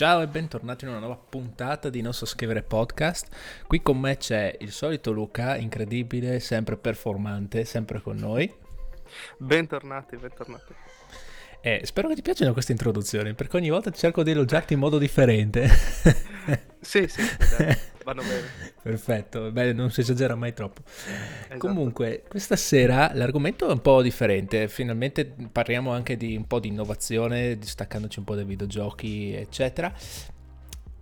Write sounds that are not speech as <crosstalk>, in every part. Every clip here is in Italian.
Ciao e bentornati in una nuova puntata di Non so scrivere podcast. Qui con me c'è il solito Luca, incredibile, sempre performante, sempre con noi. Bentornati, bentornati. Eh, spero che ti piacciono queste introduzioni, perché ogni volta cerco di elogiarti in modo differente. sì, sì, dai, <laughs> vanno bene. Perfetto, beh, non si esagera mai troppo. Esatto. Comunque, questa sera l'argomento è un po' differente, finalmente parliamo anche di un po' di innovazione, distaccandoci un po' dai videogiochi, eccetera.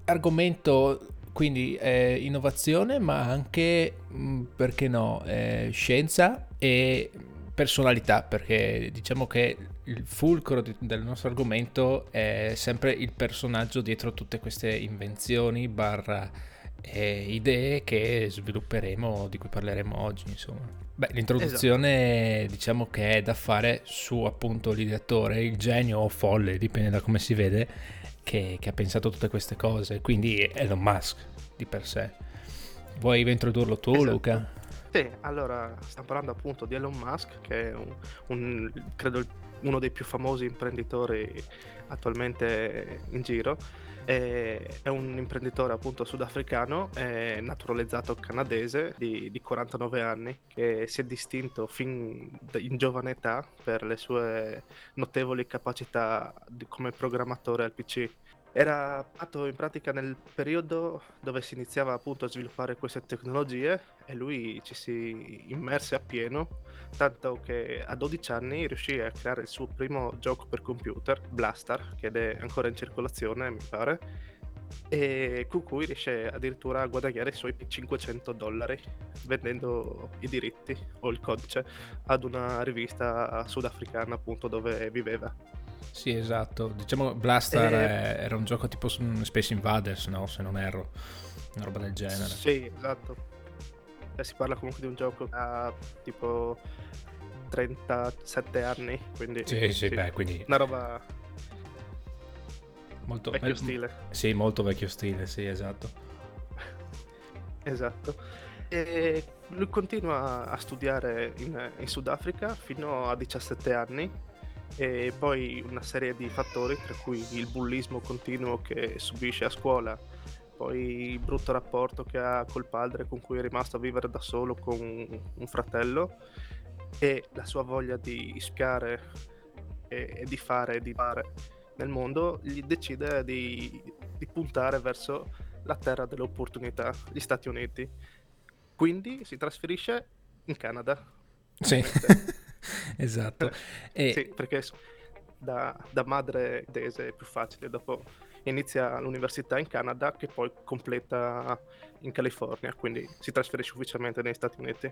Argomento quindi eh, innovazione, ma anche, mh, perché no, eh, scienza e personalità, perché diciamo che il fulcro di, del nostro argomento è sempre il personaggio dietro tutte queste invenzioni barra eh, idee che svilupperemo, di cui parleremo oggi, insomma. Beh, l'introduzione esatto. diciamo che è da fare su appunto l'ideatore, il genio o folle, dipende da come si vede, che, che ha pensato tutte queste cose, quindi Elon Musk di per sé. Vuoi introdurlo tu, esatto. Luca? Sì, allora stiamo parlando appunto di Elon Musk, che è un, un, credo uno dei più famosi imprenditori attualmente in giro. È un imprenditore appunto sudafricano, naturalizzato canadese di, di 49 anni, che si è distinto fin in giovane età per le sue notevoli capacità di, come programmatore al PC era nato in pratica nel periodo dove si iniziava appunto a sviluppare queste tecnologie e lui ci si immerse appieno, tanto che a 12 anni riuscì a creare il suo primo gioco per computer, Blastar, che è ancora in circolazione mi pare, e con cui riesce addirittura a guadagnare i suoi 500 dollari vendendo i diritti o il codice ad una rivista sudafricana appunto dove viveva. Sì, esatto. Diciamo Blastar e... era un gioco tipo Space Invaders, no? Se non erro. Una roba del genere. Sì, esatto. E si parla comunque di un gioco da tipo 37 anni, quindi... Sì, sì, sì beh, quindi... Una roba... Molto vecchio stile. Sì, molto vecchio stile, sì, esatto. <laughs> esatto. E lui continua a studiare in, in Sudafrica fino a 17 anni e poi una serie di fattori, tra cui il bullismo continuo che subisce a scuola, poi il brutto rapporto che ha col padre con cui è rimasto a vivere da solo con un fratello e la sua voglia di spiare e, e di fare e di fare nel mondo, gli decide di, di puntare verso la terra delle opportunità, gli Stati Uniti. Quindi si trasferisce in Canada. Sì. <laughs> <laughs> esatto. E... Sì, perché da, da madre tese è più facile, dopo inizia l'università in Canada che poi completa in California, quindi si trasferisce ufficialmente negli Stati Uniti.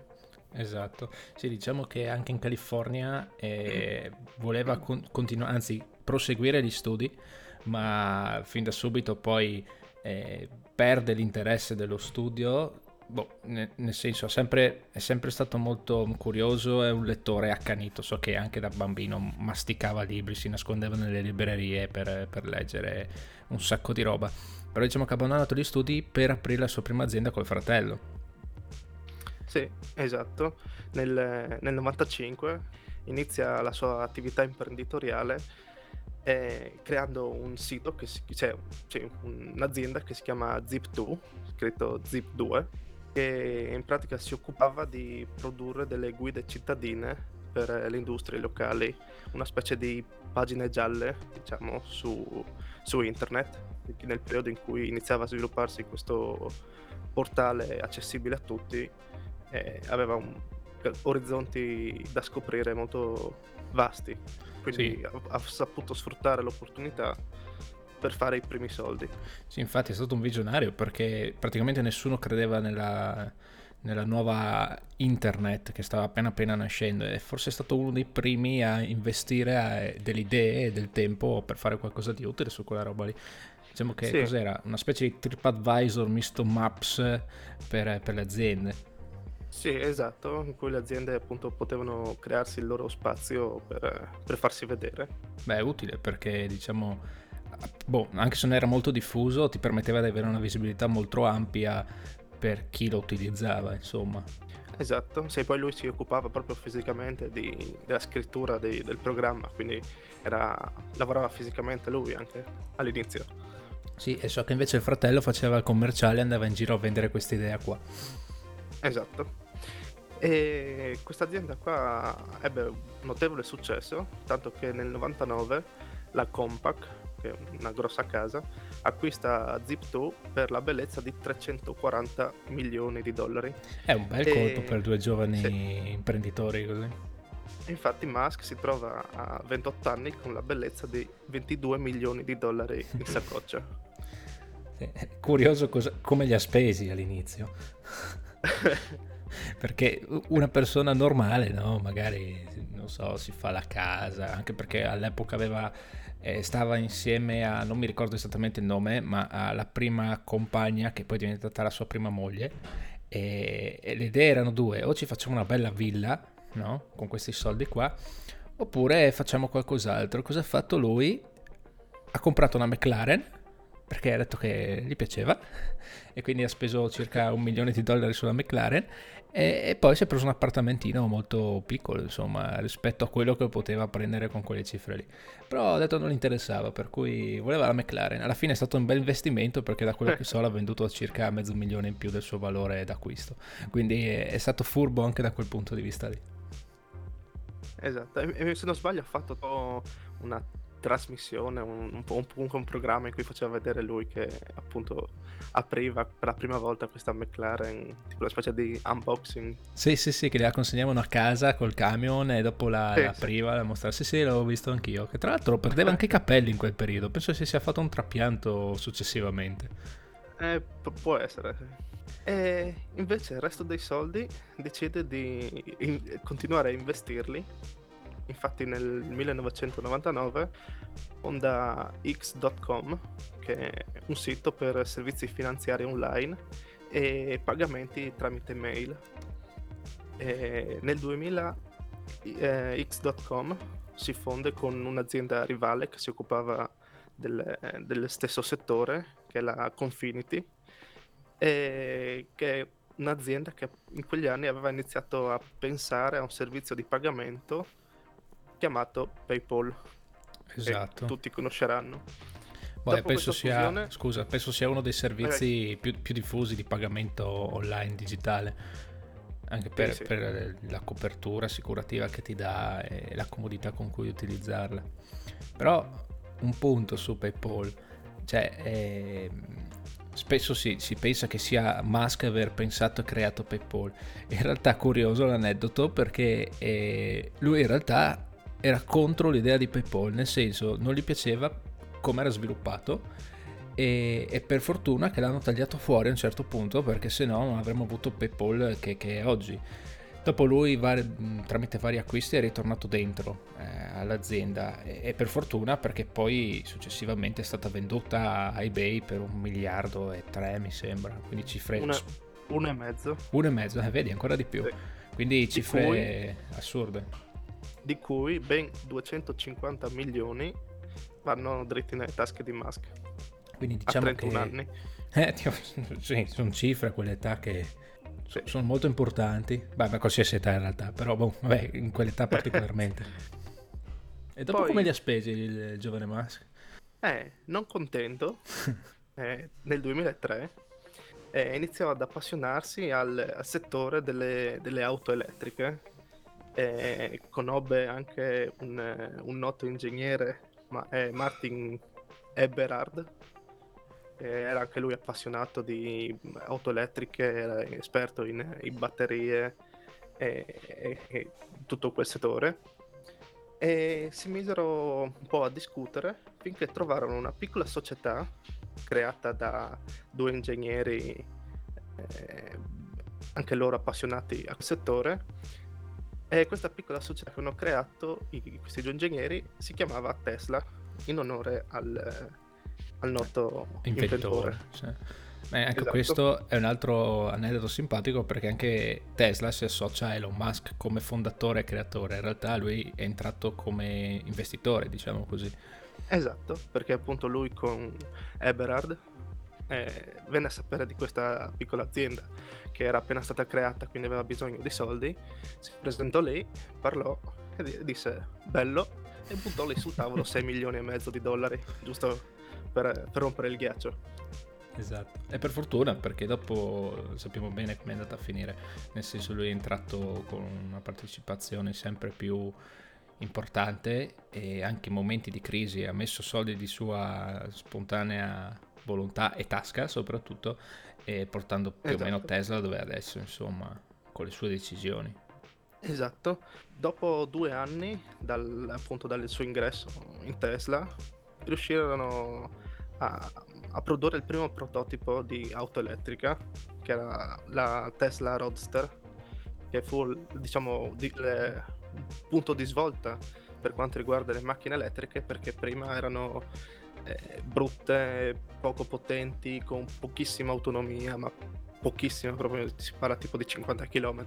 Esatto, sì, diciamo che anche in California eh, voleva con- continuare, anzi proseguire gli studi, ma fin da subito poi eh, perde l'interesse dello studio boh, nel, nel senso è sempre, è sempre, stato molto curioso e un lettore accanito, so che anche da bambino masticava libri, si nascondeva nelle librerie per, per leggere un sacco di roba, però diciamo che ha abbandonato gli studi per aprire la sua prima azienda col fratello. Sì, esatto, nel, nel 95 inizia la sua attività imprenditoriale eh, creando un sito, che si, cioè, cioè, un'azienda che si chiama Zip2, scritto Zip2, che in pratica si occupava di produrre delle guide cittadine per le industrie locali, una specie di pagine gialle, diciamo, su, su internet, nel periodo in cui iniziava a svilupparsi questo portale accessibile a tutti, eh, aveva un, orizzonti da scoprire molto vasti, quindi sì. ha, ha saputo sfruttare l'opportunità per fare i primi soldi. Sì, infatti è stato un visionario perché praticamente nessuno credeva nella, nella nuova internet che stava appena appena nascendo e forse è stato uno dei primi a investire a delle idee e del tempo per fare qualcosa di utile su quella roba lì. Diciamo che sì. cos'era? Una specie di TripAdvisor misto Maps per, per le aziende. Sì, esatto, in cui le aziende appunto potevano crearsi il loro spazio per, per farsi vedere. Beh, è utile perché diciamo boh, anche se non era molto diffuso, ti permetteva di avere una visibilità molto ampia per chi lo utilizzava, insomma. Esatto, se poi lui si occupava proprio fisicamente di, della scrittura di, del programma, quindi era, lavorava fisicamente lui anche all'inizio. Sì, e so che invece il fratello faceva il commerciale e andava in giro a vendere questa idea qua. Esatto. E questa azienda qua ebbe un notevole successo, tanto che nel 99 la Compaq, che è una grossa casa, acquista Zip2 per la bellezza di 340 milioni di dollari. È un bel e... colpo per due giovani sì. imprenditori così. Infatti Musk si trova a 28 anni con la bellezza di 22 milioni di dollari in <laughs> saccoccia. Curioso cosa, come li ha spesi all'inizio. <laughs> perché una persona normale, no? Magari, non so, si fa la casa, anche perché all'epoca aveva, eh, stava insieme a, non mi ricordo esattamente il nome, ma alla prima compagna che poi è diventata la sua prima moglie. E, e le idee erano due, o ci facciamo una bella villa, no? Con questi soldi qua, oppure facciamo qualcos'altro. Cosa ha fatto lui? Ha comprato una McLaren perché ha detto che gli piaceva e quindi ha speso circa un milione di dollari sulla McLaren e, e, poi si è preso un appartamentino molto piccolo insomma rispetto a quello che poteva prendere con quelle cifre lì. Però ha detto non gli interessava per cui voleva la McLaren. Alla fine è stato un bel investimento perché da quello che so l'ha venduto circa mezzo milione in più del suo valore d'acquisto. Quindi è stato furbo anche da quel punto di vista lì. Esatto e se non sbaglio ha fatto una trasmissione, un, un, un, un, programma in cui faceva vedere lui che appunto apriva per la prima volta questa McLaren, tipo una specie di unboxing. Sì, sì, sì, che la consegnavano a casa col camion e dopo la, sì, la apriva, la mostrava. Sì, sì, l'avevo visto anch'io. Che tra l'altro perdeva anche i capelli in quel periodo. Penso si sia fatto un trapianto successivamente. Eh, può essere. E invece il resto dei soldi decide di in- continuare a investirli Infatti nel 1999 fonda X.com, che è un sito per servizi finanziari online e pagamenti tramite mail. E nel 2000 eh, X.com si fonde con un'azienda rivale che si occupava del, del stesso settore, che è la Confinity, che è un'azienda che in quegli anni aveva iniziato a pensare a un servizio di pagamento chiamato PayPal. Esatto. tutti conosceranno. Beh, penso, sia, fusione... scusa, penso sia uno dei servizi più, più, diffusi di pagamento online digitale. Anche per, sì, sì. per, la copertura assicurativa che ti dà e la comodità con cui utilizzarla. Però un punto su PayPal, cioè eh, spesso si, si, pensa che sia Musk aver pensato e creato PayPal. In realtà curioso l'aneddoto perché eh, lui in realtà era contro l'idea di PayPal, nel senso non gli piaceva come era sviluppato e, e, per fortuna che l'hanno tagliato fuori a un certo punto perché se no non avremmo avuto PayPal che, che è oggi. Dopo lui vari, tramite vari acquisti è ritornato dentro eh, all'azienda e, e, per fortuna perché poi successivamente è stata venduta a eBay per un miliardo e tre mi sembra, quindi cifre... Una, uno e mezzo. Uno e mezzo, eh, vedi ancora di più. Sì. Quindi cifre cui... assurde di cui ben 250 milioni vanno dritti nelle tasche di Musk. Quindi diciamo a 31 che... anni. <laughs> Eh, sì, sono cifre a quell'età che sì. sono molto importanti. Beh, ma qualsiasi età in realtà, però boh, vabbè, in quell'età <laughs> particolarmente. e dopo Poi... come li ha spesi il giovane Musk? Eh, non contento, <laughs> eh, nel 2003 eh, iniziò ad appassionarsi al, al settore delle, delle auto elettriche eh, conobbe anche un, un, noto ingegnere, ma, eh, Martin Eberhard, era anche lui appassionato di auto elettriche, era esperto in, in batterie e, e, e, tutto quel settore. E si misero un po' a discutere finché trovarono una piccola società creata da due ingegneri, eh, anche loro appassionati al settore, e questa piccola società che hanno creato i, questi due ingegneri si chiamava Tesla in onore al, al noto inventore. inventore. Sì. Beh, anche esatto. questo è un altro aneddoto simpatico perché anche Tesla si associa a Elon Musk come fondatore e creatore, in realtà lui è entrato come investitore, diciamo così. Esatto, perché appunto lui con Eberhard eh, venne a sapere di questa piccola azienda che era appena stata creata, quindi aveva bisogno di soldi, si presentò lì, parlò e disse bello e buttò lì sul tavolo 6 <laughs> milioni e mezzo di dollari, giusto per, per rompere il ghiaccio. Esatto, e per fortuna perché dopo sappiamo bene come è andata a finire, nel senso lui è entrato con una partecipazione sempre più importante e anche in momenti di crisi ha messo soldi di sua spontanea volontà e tasca soprattutto e portando più esatto. o meno Tesla dove è adesso insomma con le sue decisioni. Esatto, dopo due anni dal, appunto dal suo ingresso in Tesla riuscirono a a produrre il primo prototipo di auto elettrica, che era la Tesla Roadster, che fu diciamo il punto di svolta per quanto riguarda le macchine elettriche, perché prima erano eh, brutte, poco potenti, con pochissima autonomia, ma pochissima proprio, si parla tipo di 50 km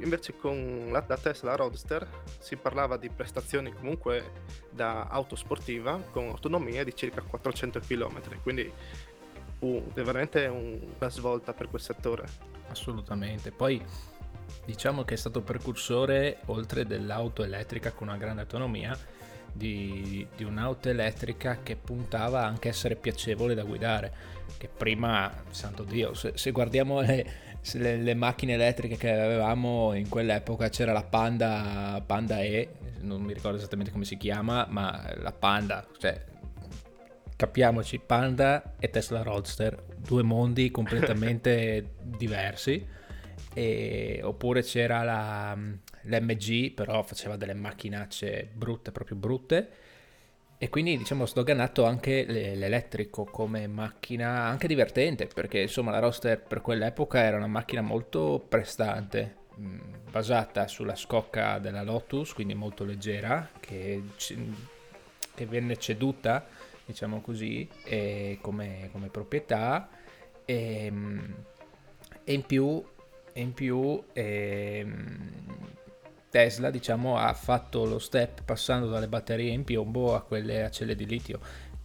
Invece con la, la, Tesla Roadster si parlava di prestazioni comunque da auto sportiva con autonomia di circa 400 km, quindi fu veramente una svolta per quel settore. Assolutamente, poi diciamo che è stato precursore, oltre dell'auto elettrica con una grande autonomia, di, di, un'auto elettrica che puntava anche a essere piacevole da guidare, che prima, santo Dio, se, se guardiamo le le, le, macchine elettriche che avevamo in quell'epoca c'era la Panda, Panda E, non mi ricordo esattamente come si chiama, ma la Panda, cioè capiamoci, Panda e Tesla Roadster, due mondi completamente <laughs> diversi. E, oppure c'era la, l'MG, però faceva delle macchinacce brutte, proprio brutte. E quindi diciamo sdoganato anche l'elettrico come macchina anche divertente perché insomma la Roster per quell'epoca era una macchina molto prestante mm, basata sulla scocca della Lotus quindi molto leggera che, che venne ceduta diciamo così come, come, proprietà. E, mm, e, in più, in più e, ehm, Tesla diciamo, ha fatto lo step passando dalle batterie in piombo a quelle a celle di litio,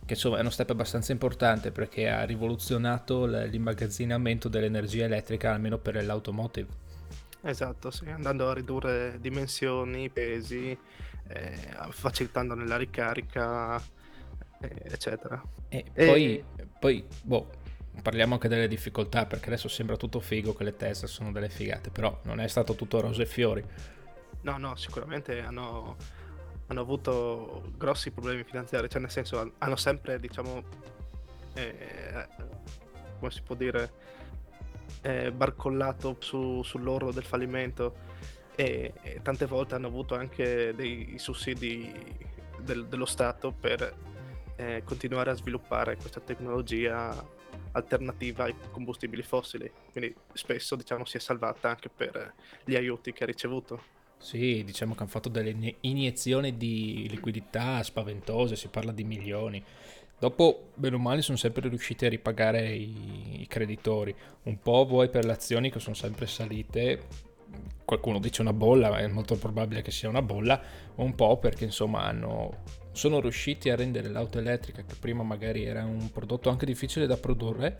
che insomma è uno step abbastanza importante perché ha rivoluzionato l'immagazzinamento dell'energia elettrica almeno per l'automotive. Esatto, sì, andando a ridurre dimensioni, pesi, eh, facilitandone la ricarica, eh, eccetera. E, e... Poi, poi boh, parliamo anche delle difficoltà perché adesso sembra tutto figo che le Tesla sono delle figate, però non è stato tutto rose e fiori. No, no, sicuramente hanno, hanno avuto grossi problemi finanziari, cioè nel senso hanno sempre, diciamo, eh, come si può dire, eh, barcollato su, sull'oro del fallimento e, e, tante volte hanno avuto anche dei sussidi del, dello Stato per eh, continuare a sviluppare questa tecnologia alternativa ai combustibili fossili, quindi spesso diciamo si è salvata anche per gli aiuti che ha ricevuto. Sì, diciamo che hanno fatto delle iniezioni di liquidità spaventose, si parla di milioni. Dopo, bene o male, sono sempre riusciti a ripagare i, i creditori. Un po' vuoi per le azioni che sono sempre salite, qualcuno dice una bolla, è molto probabile che sia una bolla, un po' perché insomma hanno, sono riusciti a rendere l'auto elettrica, che prima magari era un prodotto anche difficile da produrre,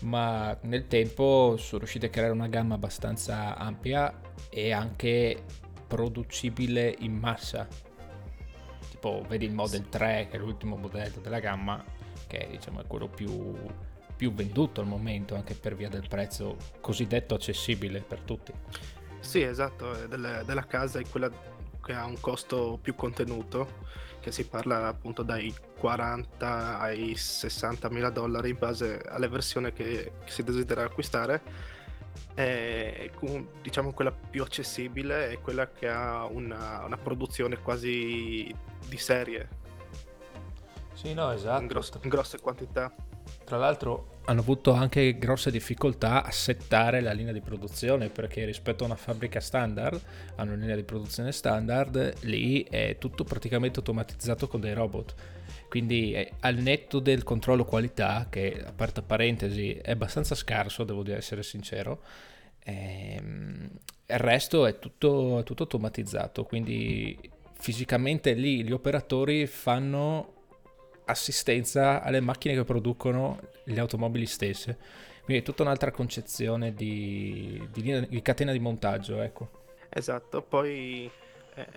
ma nel tempo sono riusciti a creare una gamma abbastanza ampia e anche producibile in massa. Tipo, vedi il Model 3, che è l'ultimo modello della gamma, che diciamo, è quello più, più venduto al momento, anche per via del prezzo cosiddetto accessibile per tutti. Sì, esatto, della, della casa è quella che ha un costo più contenuto, che si parla appunto dai 40 ai 60 mila dollari in base alla versione che, che si desidera acquistare è diciamo quella più accessibile è quella che ha una, una produzione quasi di serie. Sì, no, esatto. In, gross- in grosse quantità. Tra l'altro hanno avuto anche grosse difficoltà a settare la linea di produzione perché rispetto a una fabbrica standard, hanno una linea di produzione standard, lì è tutto praticamente automatizzato con dei robot quindi eh, al netto del controllo qualità, che aperta parentesi è abbastanza scarso, devo essere sincero, ehm, il resto è tutto, tutto automatizzato, quindi fisicamente lì gli operatori fanno assistenza alle macchine che producono le automobili stesse. Quindi è tutta un'altra concezione di, di, di catena di montaggio, ecco. Esatto, poi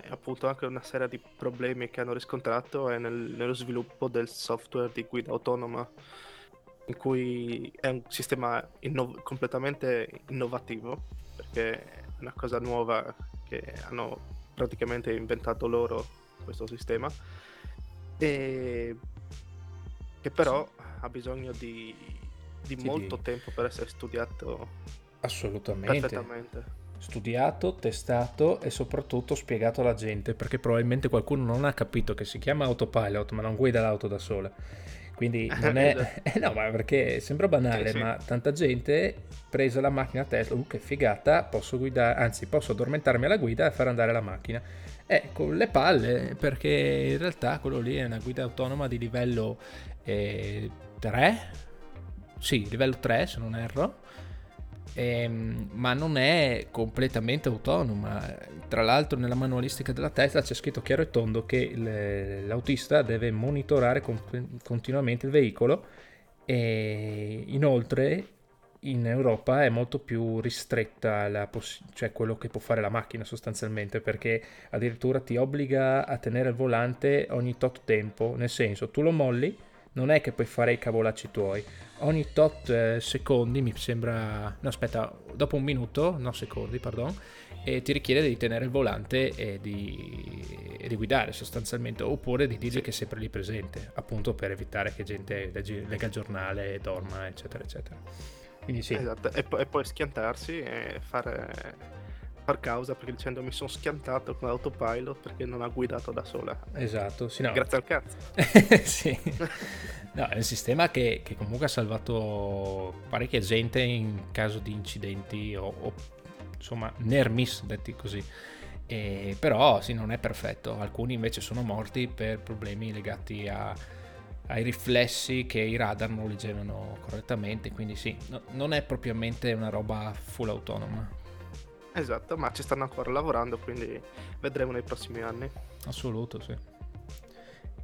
appunto anche una serie di problemi che hanno riscontrato è nel, nello sviluppo del software di guida autonoma, in cui è un sistema inno- completamente innovativo, perché è una cosa nuova che hanno praticamente inventato loro questo sistema, e che però ha bisogno di, di molto tempo per essere studiato assolutamente. perfettamente studiato, testato e soprattutto spiegato alla gente perché probabilmente qualcuno non ha capito che si chiama autopilot ma non guida l'auto da sola. Quindi <laughs> non è... Esatto. <laughs> eh, no, ma perché sembra banale, sì, sì. ma tanta gente presa la macchina Tesla, uh che figata, posso guidare, anzi posso addormentarmi alla guida e far andare la macchina. Eh, con le palle, perché in realtà quello lì è una guida autonoma di livello eh, 3, sì, livello 3 se non erro, ehm, ma non è completamente autonoma. Tra l'altro nella manualistica della Tesla c'è scritto chiaro e tondo che l'autista deve monitorare continuamente il veicolo e inoltre in Europa è molto più ristretta poss- cioè quello che può fare la macchina sostanzialmente perché addirittura ti obbliga a tenere il volante ogni tot tempo, nel senso tu lo molli, non è che puoi fare i cavolacci tuoi, ogni tot eh, secondi, mi sembra, no aspetta, dopo un minuto, no secondi, pardon, e ti richiede di tenere il volante e di, e di guidare sostanzialmente, oppure di sì. che è sempre lì presente, appunto per evitare che gente legga il giornale, dorma, eccetera, eccetera. Quindi sì. Esatto, e, e poi schiantarsi e fare far causa perché dicendo mi sono schiantato con l'autopilot perché non ha guidato da sola. Esatto, sì, no. Grazie al cazzo. <laughs> sì. No, è un sistema che, che, comunque ha salvato parecchia gente in caso di incidenti o, o insomma nermis, detti così. E, però sì, non è perfetto. Alcuni invece sono morti per problemi legati a, ai riflessi che i radar non leggevano correttamente. Quindi sì, no, non è propriamente una roba full autonoma. Esatto, ma ci stanno ancora lavorando, quindi vedremo nei prossimi anni. Assoluto, sì.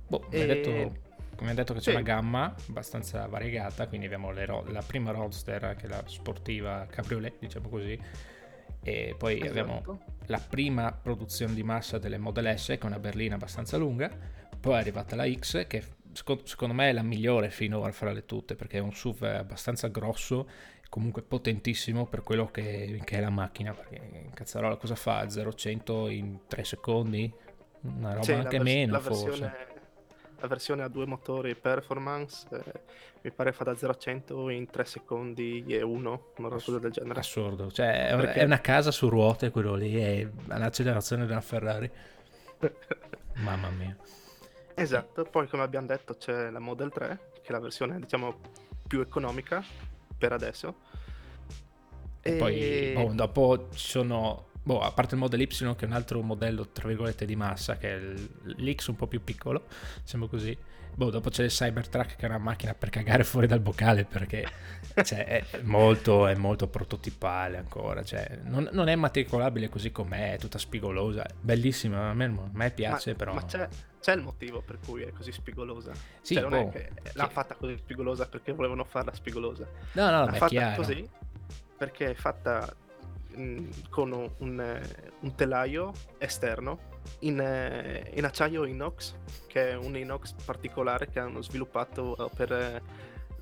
Boh, e... mi hai detto come ho detto che c'è sì. una gamma abbastanza variegata, quindi abbiamo ro- la prima Roadster che è la sportiva cabriolet, diciamo così, e poi esatto. abbiamo la prima produzione di massa delle Model S che è una berlina abbastanza lunga, poi è arrivata la X che secondo me è la migliore finora fra le tutte perché è un SUV abbastanza grosso comunque potentissimo per quello che, che è la macchina perché cazzarola cosa fa? 0-100 in 3 secondi? Una roba sì, anche vers- meno forse. la versione a due motori performance eh, mi pare fa da 0 a 100 in 3 secondi e 1 una cosa del genere. assurdo. Cioè è, Perché... è, una casa su ruote quello lì è l'accelerazione della Ferrari. <laughs> Mamma mia. Esatto poi come abbiamo detto c'è la Model 3 che è la versione diciamo più economica per adesso. E, poi boh, dopo ci sono boh, a parte il Model Y che è un altro modello tra virgolette di massa che è l'X un po' più piccolo diciamo così boh, dopo c'è il Cybertruck che è una macchina per cagare fuori dal boccale perché cioè, è, molto, è molto prototipale ancora cioè, non, non, è matricolabile così com'è è tutta spigolosa bellissima a me, a me piace ma, però ma c'è, c'è, il motivo per cui è così spigolosa sì, cioè, non boh, è che l'hanno sì. fatta così spigolosa perché volevano farla spigolosa no no l'hanno fatta chiaro. così perché è fatta Mm, con un, un, telaio esterno in, eh, in, acciaio inox, che è un inox particolare che hanno sviluppato per,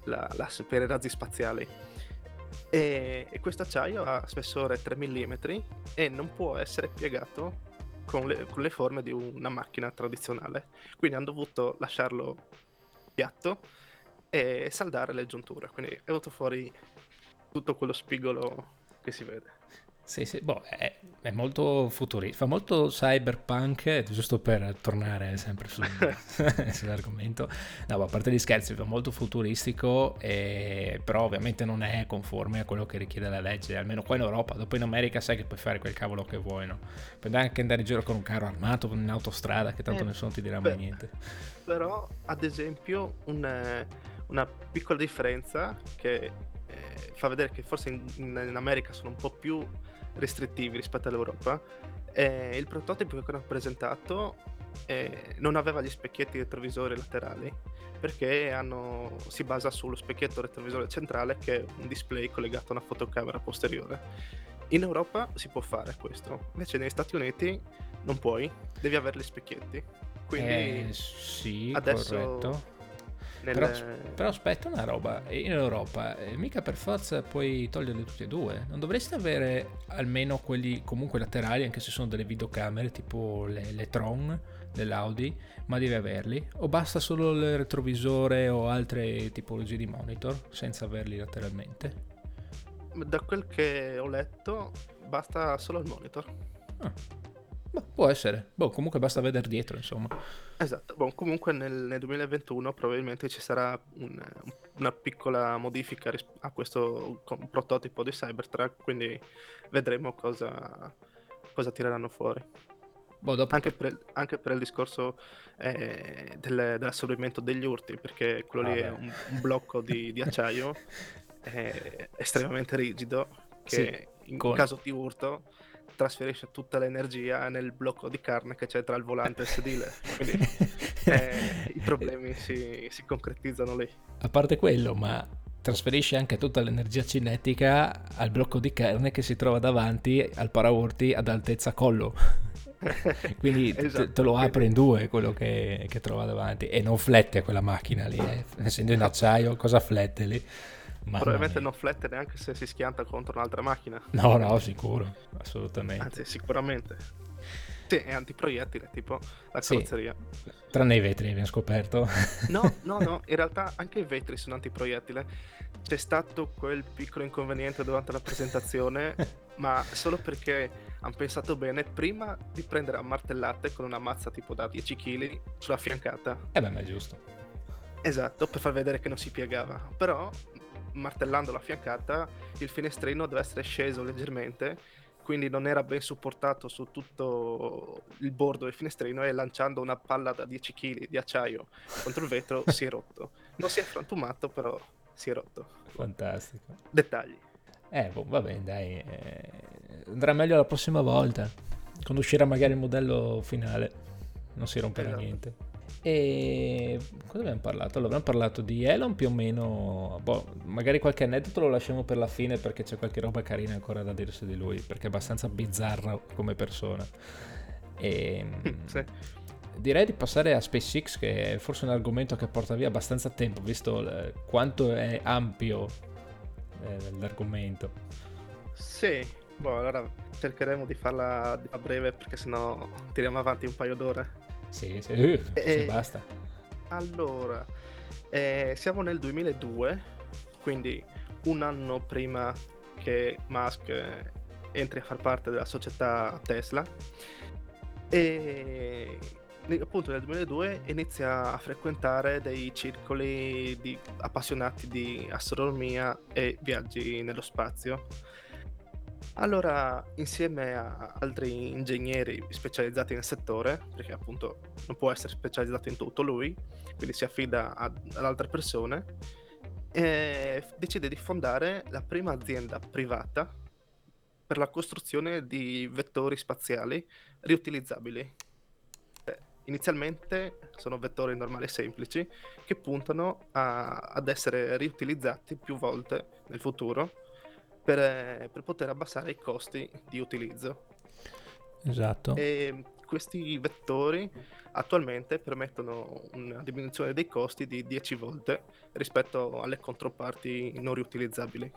la, la, per i razzi spaziali. E, e questo acciaio ha spessore 3 mm e non può essere piegato con le, con le forme di una macchina tradizionale. Quindi hanno dovuto lasciarlo piatto e saldare le giunture. Quindi è venuto fuori tutto quello spigolo che si vede. Sì, sì, boh, è, è molto futurista, fa molto cyberpunk, giusto per tornare sempre su, <laughs> sull'argomento. No, a parte gli scherzi, fa molto futuristico, e, però ovviamente non è conforme a quello che richiede la legge, almeno qua in Europa. Dopo in America sai che puoi fare quel cavolo che vuoi, no? Puoi anche andare in giro con un carro armato, in autostrada, che tanto eh, nessuno ti dirà mai niente. Però, ad esempio, un, una piccola differenza che eh, fa vedere che forse in, in America sono un po' più restrittivi rispetto all'Europa. E il prototipo che hanno presentato eh, non aveva gli specchietti retrovisori laterali perché hanno, si basa sullo specchietto retrovisore centrale che è un display collegato a una fotocamera posteriore In Europa si può fare questo, invece negli Stati Uniti non puoi, devi avere gli specchietti. Quindi Eh, sì, adesso corretto. Nel... Però, però aspetta una roba, in Europa eh, mica per forza puoi toglierli tutti e due. Non dovresti avere almeno quelli comunque laterali, anche se sono delle videocamere tipo le, le Tron dell'Audi, ma devi averli? O basta solo il retrovisore o altre tipologie di monitor senza averli lateralmente? Da quel che ho letto basta solo il monitor. Ah, boh, può essere. Boh, comunque basta vedere dietro, insomma. Esatto, Boh, comunque nel, nel 2021 probabilmente ci sarà un- una piccola modifica ris- a questo co- prototipo di Cybertruck, quindi vedremo cosa, cosa tireranno fuori. Boh, dopo Anche per, anche per il discorso eh, del- dell'assorbimento degli urti, perché quello lì è Vabbè. un, un blocco di, di acciaio <laughs> estremamente rigido che in con- caso di urto trasferisce tutta l'energia nel blocco di carne che c'è tra il volante e il sedile. <laughs> Quindi eh, i problemi si, si concretizzano lì. A parte quello, ma trasferisce anche tutta l'energia cinetica al blocco di carne che si trova davanti al paraurti ad altezza collo. <laughs> Quindi te- Esatto, te, lo quindi- apre in due quello che, che trova davanti e non flette quella macchina lì, eh. essendo in acciaio, cosa flette lì? Mamma Probabilmente mia. non flette neanche se si schianta contro un'altra macchina. No, no, sicuro, assolutamente. Anzi, sicuramente. Sì, è antiproiettile, tipo la Sì. carrozzeria. Tranne i vetri, abbiamo scoperto. No, no, no, <laughs> in realtà anche i vetri sono antiproiettile. C'è stato quel piccolo inconveniente durante la presentazione, <laughs> ma solo perché hanno pensato bene prima di prendere a martellate con una mazza tipo da 10 kg sulla fiancata. eh beh, ma è giusto. Esatto, per far vedere che non si piegava. Però, martellando la fiancata, il finestrino deve essere sceso leggermente, quindi non era ben supportato su tutto il bordo del finestrino e lanciando una palla da 10 kg di acciaio contro il vetro <laughs> si è rotto. Non si è frantumato, però si è rotto. Fantastico. Dettagli. Eh, boh, va bene, dai. eh, andrà meglio la prossima volta. Quando uscirà magari il modello finale. Non si romperà Esatto. niente. E cosa abbiamo parlato? Allora, abbiamo parlato di Elon più o meno. Boh, magari qualche aneddoto lo lasciamo per la fine perché c'è qualche roba carina ancora da dire su di lui. Perché è abbastanza bizzarro come persona. E, <laughs> Sì. Direi di passare a SpaceX, che è forse un argomento che porta via abbastanza tempo, visto eh, quanto è ampio eh, l'argomento. Sì, boh, allora cercheremo di farla a breve perché sennò tiriamo avanti un paio d'ore. Sì, sì, uh, sì, Eh, basta. Allora, eh, siamo nel 2002, quindi un anno prima che Musk eh, entri a far parte della società Tesla. E appunto nel 2002 inizia a frequentare dei circoli di appassionati di astronomia e viaggi nello spazio. Allora, insieme a altri ingegneri specializzati nel settore, perché appunto non può essere specializzato in tutto lui, quindi si affida ad, ad altre persone, eh, decide di fondare la prima azienda privata per la costruzione di vettori spaziali riutilizzabili. Inizialmente sono vettori normali e semplici che puntano a- ad essere riutilizzati più volte nel futuro per, eh, per poter abbassare i costi di utilizzo. Esatto. E questi vettori attualmente permettono una diminuzione dei costi di 10 volte rispetto alle controparti non riutilizzabili.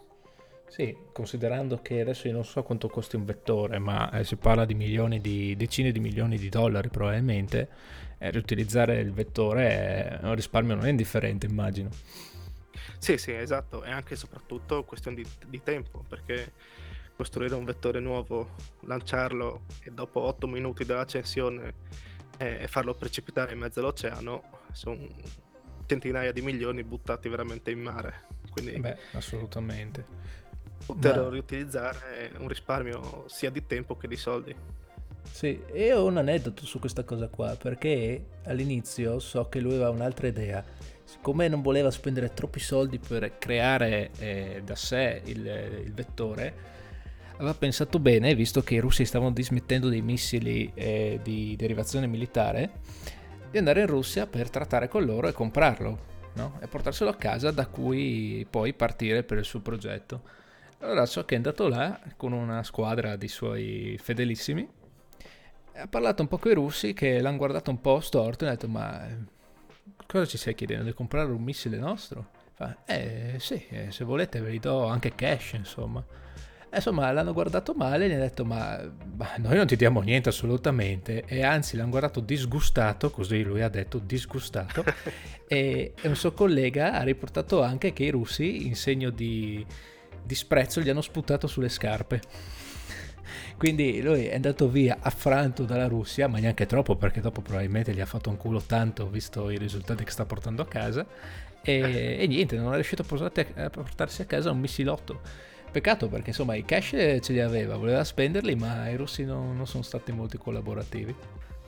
Sì, considerando che adesso io non so quanto costi un vettore, ma eh, si parla di milioni di decine di milioni di dollari probabilmente, eh, riutilizzare il vettore è un risparmio non indifferente, immagino. Sì, sì, esatto, è anche e soprattutto questione di, di tempo, perché costruire un vettore nuovo, lanciarlo e dopo 8 minuti dell'accensione eh, farlo precipitare in mezzo all'oceano sono centinaia di milioni buttati veramente in mare. Quindi Beh, assolutamente. poterlo ma- riutilizzare è un risparmio sia di tempo che di soldi. Sì, e ho un aneddoto su questa cosa qua, perché all'inizio so che lui aveva un'altra idea. Siccome non voleva spendere troppi soldi per creare eh, da sé il, il vettore, aveva pensato bene, visto che i russi stavano dismettendo dei missili eh, di derivazione militare, di andare in Russia per trattare con loro e comprarlo, no? E portarselo a casa da cui poi partire per il suo progetto. Allora so che è andato là con una squadra di suoi fedelissimi, ha parlato un po' con i russi che l'hanno guardato un po' storto e ha detto ma cosa ci stai chiedendo di comprare un missile nostro? Fa, eh sì, eh, se volete ve li do anche cash insomma. E, insomma l'hanno guardato male e gli hanno detto ma, ma noi non ti diamo niente assolutamente e anzi l'hanno guardato disgustato, così lui ha detto disgustato <laughs> e, e un suo collega ha riportato anche che i russi in segno di disprezzo gli hanno sputato sulle scarpe. Quindi lui è andato via affranto dalla Russia, ma neanche troppo perché dopo probabilmente gli ha fatto un culo tanto visto i risultati che sta portando a casa. E, e niente, non è riuscito a, portarti, a portarsi a casa un missilotto. Peccato perché insomma i cash ce li aveva, voleva spenderli, ma i russi non, non sono stati molto collaborativi.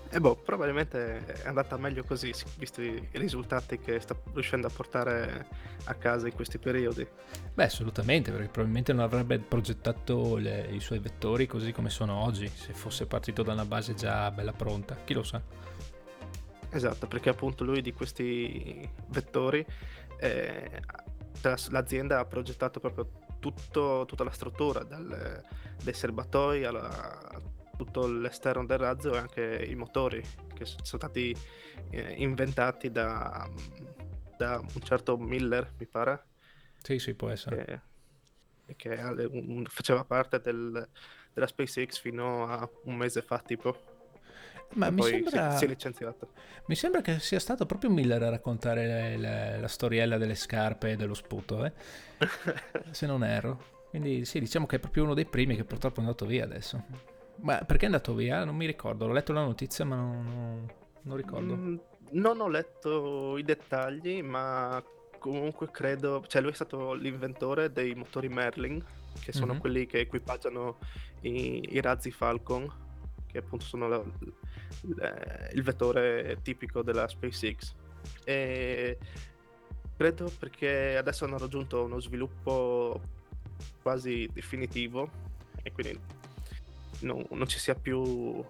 E boh, probabilmente è andata meglio così, visti i risultati che sta riuscendo a portare a casa in questi periodi. Beh, assolutamente, perché probabilmente non avrebbe progettato le, i suoi vettori così come sono oggi, se fosse partito da una base già bella pronta, chi lo sa. Esatto, perché appunto lui di questi vettori, eh, l'azienda ha progettato proprio tutto, tutta la struttura, dal, dai serbatoi alla, tutto l'esterno del razzo e anche i motori che sono stati eh, inventati da, da, un certo Miller, mi pare. Sì, sì, può essere. Che, che un, faceva parte del, della SpaceX fino a un mese fa, tipo. Ma mi sembra... Si, si, è licenziato. Mi sembra che sia stato proprio Miller a raccontare le, le, la storiella delle scarpe e dello sputo, eh? <laughs> se non erro. Quindi sì, diciamo che è proprio uno dei primi che purtroppo è andato via adesso. Ma perché è andato via? Non mi ricordo. Ho letto la notizia, ma non, non, non ricordo. Mm, non ho letto i dettagli, ma comunque credo. Cioè, lui è stato l'inventore dei motori Merlin, che sono mm-hmm. quelli che equipaggiano i, i, razzi Falcon, che appunto sono la, la, il vettore tipico della SpaceX. E credo perché adesso hanno raggiunto uno sviluppo quasi definitivo e quindi non, non ci sia più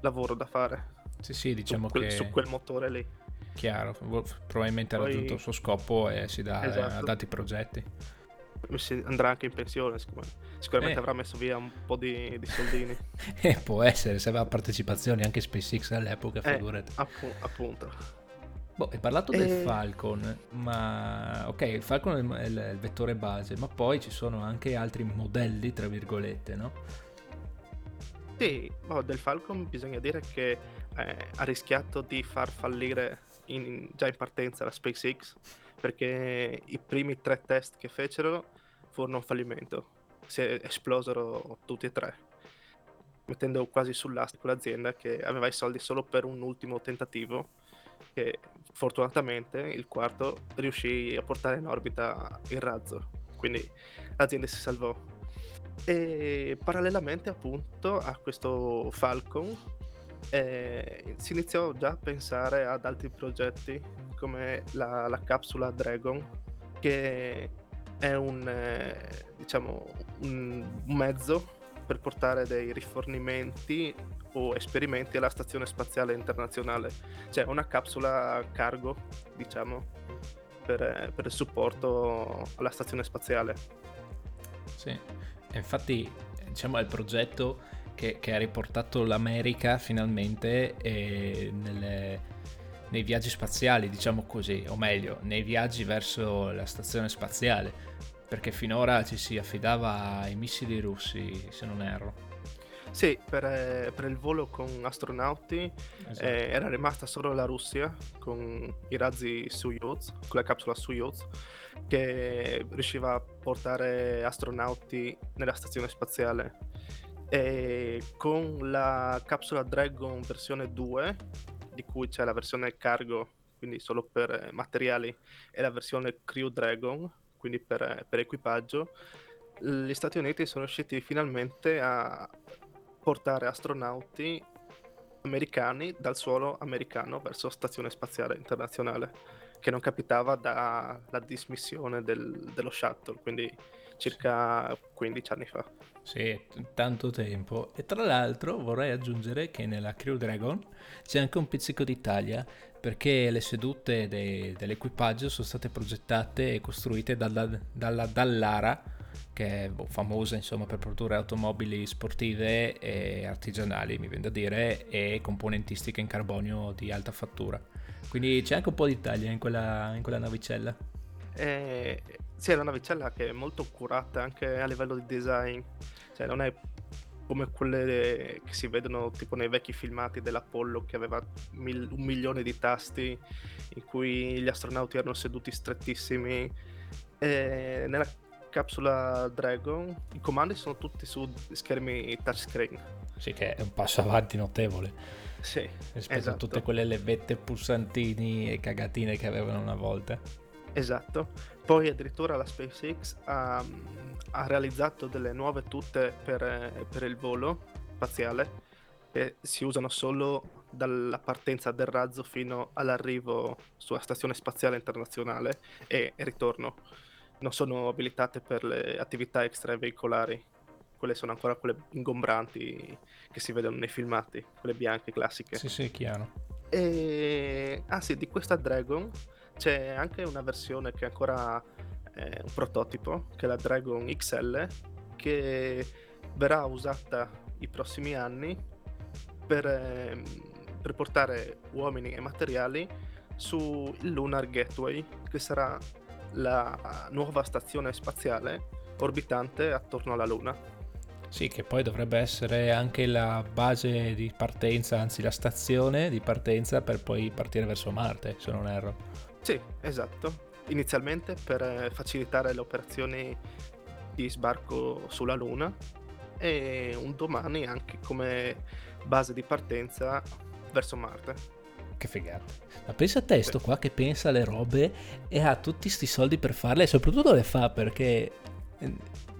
lavoro da fare. Sì, sì, diciamo su quel, che... Su quel motore lì. Chiaro, probabilmente Poi... ha raggiunto il suo scopo e si dà esatto. ad altri progetti. Si andrà anche in pensione, sicuramente eh. avrà messo via un po' di, di soldini. <laughs> eh, può essere, se aveva partecipazioni anche SpaceX all'epoca, eh, figurati. Appu- appunto. Boh, hai parlato e... del Falcon, ma ok, il Falcon è il, è il vettore base, ma poi ci sono anche altri modelli, tra virgolette, no? Sì, oh, del Falcon bisogna dire che eh, ha rischiato di far fallire in, già in partenza la SpaceX perché i primi tre test che fecero furono un fallimento. Si esplosero tutti e tre, mettendo quasi sull'astico l'azienda che aveva i soldi solo per un ultimo tentativo che fortunatamente il quarto riuscì a portare in orbita il razzo. Quindi l'azienda si salvò e parallelamente appunto a questo Falcon eh, si iniziò già a pensare ad altri progetti come la, la capsula Dragon che è un, eh, diciamo, un mezzo per portare dei rifornimenti o esperimenti alla Stazione Spaziale Internazionale, cioè una capsula cargo, diciamo, per, per il supporto alla Stazione Spaziale. Sì, infatti diciamo è il progetto che, che ha riportato l'America finalmente eh, nelle, nei viaggi spaziali, diciamo così, o meglio, nei viaggi verso la stazione spaziale, perché finora ci si affidava ai missili russi, se non erro. Sì, per, eh, per, il volo con astronauti esatto. eh, era rimasta solo la Russia con i razzi Soyuz, con la capsula Soyuz, che riusciva a portare astronauti nella stazione spaziale. E con la capsula Dragon versione 2, di cui c'è la versione cargo, quindi solo per materiali, e la versione Crew Dragon, quindi per, per equipaggio, gli Stati Uniti sono riusciti finalmente a portare astronauti americani dal suolo americano verso Stazione Spaziale Internazionale, che non capitava dalla dismissione del, dello shuttle, quindi circa 15 anni fa. Sì, tanto tempo. E tra l'altro vorrei aggiungere che nella Crew Dragon c'è anche un pizzico d'Italia, perché le sedute de- dell'equipaggio sono state progettate e costruite dalla, dalla Dallara che è boh, famosa insomma per produrre automobili sportive e artigianali, mi viene da dire, e componentistica in carbonio di alta fattura. Quindi c'è anche un po' d'Italia in quella, in quella navicella. Eh, sì, è una navicella che è molto curata anche a livello di design, cioè non è come quelle che si vedono tipo nei vecchi filmati dell'Apollo che aveva mil- un milione di tasti in cui gli astronauti erano seduti strettissimi. E nella capsula Dragon i comandi sono tutti su schermi touchscreen. Sì, che è un passo avanti notevole. Sì, rispetto esatto. a tutte quelle levette, pulsantini e cagatine che avevano una volta. Esatto. Poi addirittura la SpaceX ha, ha realizzato delle nuove tute per, per il volo spaziale che si usano solo dalla partenza del razzo fino all'arrivo sulla stazione spaziale internazionale e ritorno. Non sono abilitate per le attività extraveicolari. Quelle sono ancora quelle ingombranti che si vedono nei filmati, quelle bianche classiche. Sì, sì, chiaro. E... Ah sì, di questa Dragon c'è anche una versione che è ancora eh, un prototipo, che è la Dragon XL, che verrà usata i prossimi anni per, eh, per portare uomini e materiali sul Lunar Gateway, che sarà la nuova stazione spaziale orbitante attorno alla Luna. Sì, che poi dovrebbe essere anche la base di partenza, anzi la stazione di partenza per poi partire verso Marte, se non erro. Sì, esatto. Inizialmente per eh, facilitare le operazioni di sbarco sulla Luna e un domani anche come base di partenza verso Marte. Che figata. Ma pensa a te, sto qua che pensa alle robe e ha tutti sti soldi per farle e soprattutto le fa perché eh,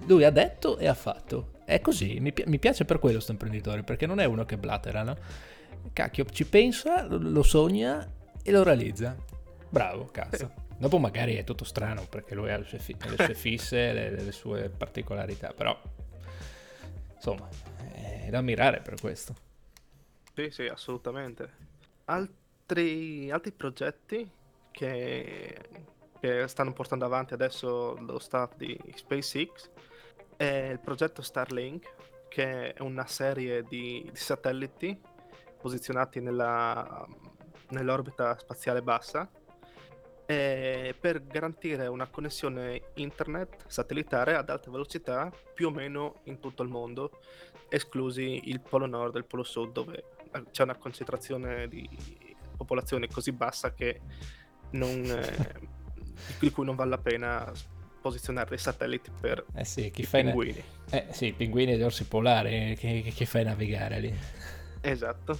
lui ha detto e ha fatto. È così, mi, mi piace per quello sto imprenditore, perché non è uno che blatera, no? Cacchio, ci pensa, lo, lo sogna e lo realizza. Bravo, cazzo. Dopo magari è tutto strano perché lui ha le sue, fi- le sue fisse, le, le sue particolarità, però insomma, è da ammirare per questo. Sì, sì, assolutamente. Altri, altri progetti che, che stanno portando avanti adesso lo staff di SpaceX è il progetto Starlink, che è una serie di, di satelliti posizionati nella, nell'orbita spaziale bassa eh, per garantire una connessione internet satellitare ad alta velocità più o meno in tutto il mondo, esclusi il polo nord e il polo sud dove c'è una concentrazione di popolazione così bassa che non, eh, di cui non vale la pena posizionare dei satelliti per eh sì, chi i fai pinguini. Na- eh sì, i pinguini e gli orsi polari, che, che fai navigare lì? Esatto.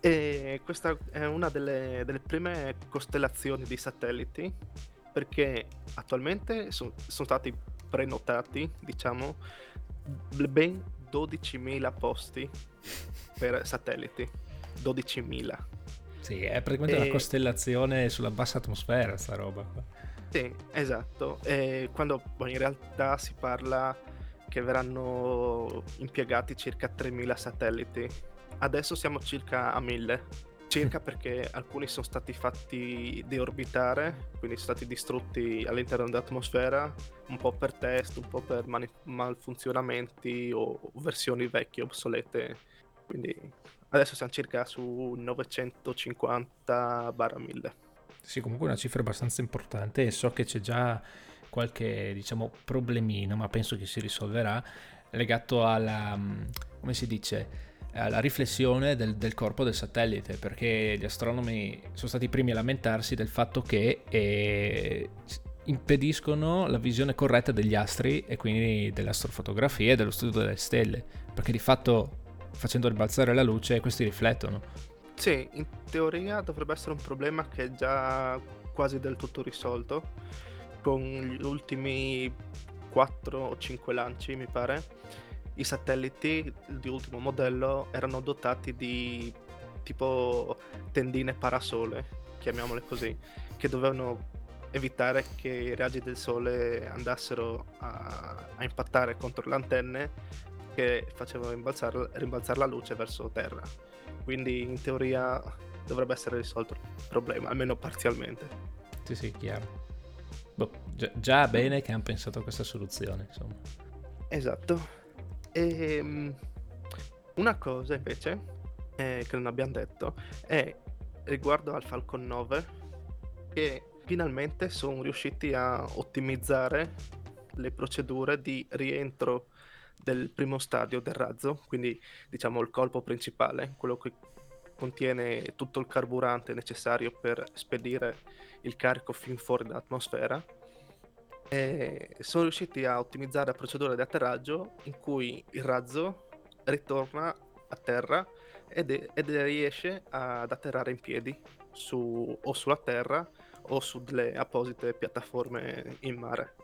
E questa è una delle, delle prime costellazioni di satelliti perché attualmente son- sono stati prenotati, diciamo, ben 12.000 posti per satelliti. 12.000. Sì, è praticamente una E- costellazione sulla bassa atmosfera, sta roba. Sì, esatto. E quando poi in realtà si parla che verranno impiegati circa 3.000 satelliti. Adesso siamo circa a 1.000. Circa <laughs> perché alcuni sono stati fatti deorbitare, quindi sono stati distrutti all'interno dell'atmosfera, un po' per test, un po' per mani- malfunzionamenti o versioni vecchie, obsolete. Quindi adesso siamo circa su 950-1000. Sì, comunque una cifra abbastanza importante e so che c'è già qualche, diciamo, problemino, ma penso che si risolverà, legato alla, mm, come si dice, alla riflessione del, del corpo del satellite, perché gli astronomi sono stati i primi a lamentarsi del fatto che eh, impediscono la visione corretta degli astri e quindi dell'astrofotografia e dello studio delle stelle, perché di fatto facendo ribalzare la luce questi riflettono. Sì, in teoria dovrebbe essere un problema che è già quasi del tutto risolto con gli ultimi 4 o 5 lanci, mi pare. I satelliti di ultimo modello erano dotati di tipo tendine parasole, chiamiamole così, che dovevano evitare che i raggi del sole andassero a, a impattare contro le antenne che facevano rimbalzare, rimbalzare la luce verso terra. Quindi in teoria dovrebbe essere risolto il problema, almeno parzialmente. Sì, sì, chiaro. boh, già, già, bene che hanno pensato a questa soluzione, insomma. Esatto. E, um, una cosa invece eh, che non abbiamo detto è riguardo al Falcon 9 che finalmente sono riusciti a ottimizzare le procedure di rientro del primo stadio del razzo, quindi diciamo il colpo principale, quello che contiene tutto il carburante necessario per spedire il carico fin fuori dall'atmosfera. E sono riusciti a ottimizzare la procedura di atterraggio in cui il razzo ritorna a terra ed, ed riesce ad atterrare in piedi su, o sulla terra o su delle apposite piattaforme in mare.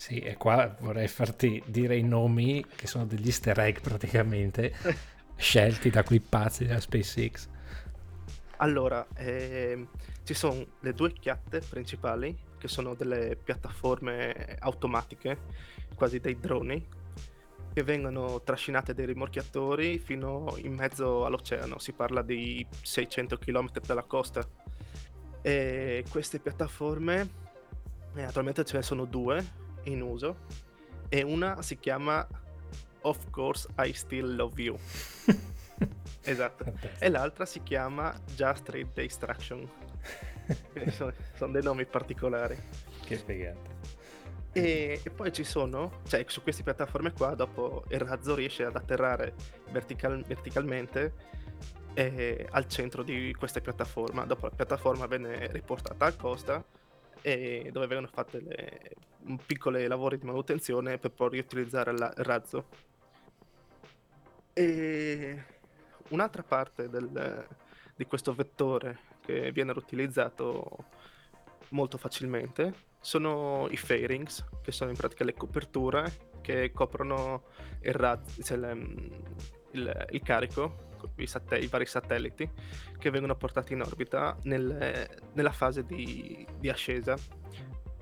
Sì, e qua vorrei farti dire i nomi che sono degli easter egg praticamente, <laughs> scelti da quei pazzi della SpaceX. Allora, eh, ci sono le due chiatte principali, che sono delle piattaforme automatiche, quasi dei droni, che vengono trascinate dai rimorchiatori fino in mezzo all'oceano. Si parla di 600 km dalla costa. E queste piattaforme, eh, attualmente ce ne sono due, in uso e una si chiama Of course I still love you. <laughs> esatto. E l'altra si chiama Just Read the Instruction. <laughs> sono, sono, dei nomi particolari. Che figata. E, e, poi ci sono, cioè su queste piattaforme qua, dopo il razzo riesce ad atterrare vertical, verticalmente eh, al centro di questa piattaforma. Dopo la piattaforma viene riportata al costa e dove vengono fatte le piccoli lavori di manutenzione per poi riutilizzare il razzo. E un'altra parte del, di questo vettore che viene riutilizzato molto facilmente sono i fairings, che sono in pratica le coperture che coprono il, razzo, cioè il, il, il carico i, sat- i, vari satelliti che vengono portati in orbita nel, nella fase di, di, ascesa,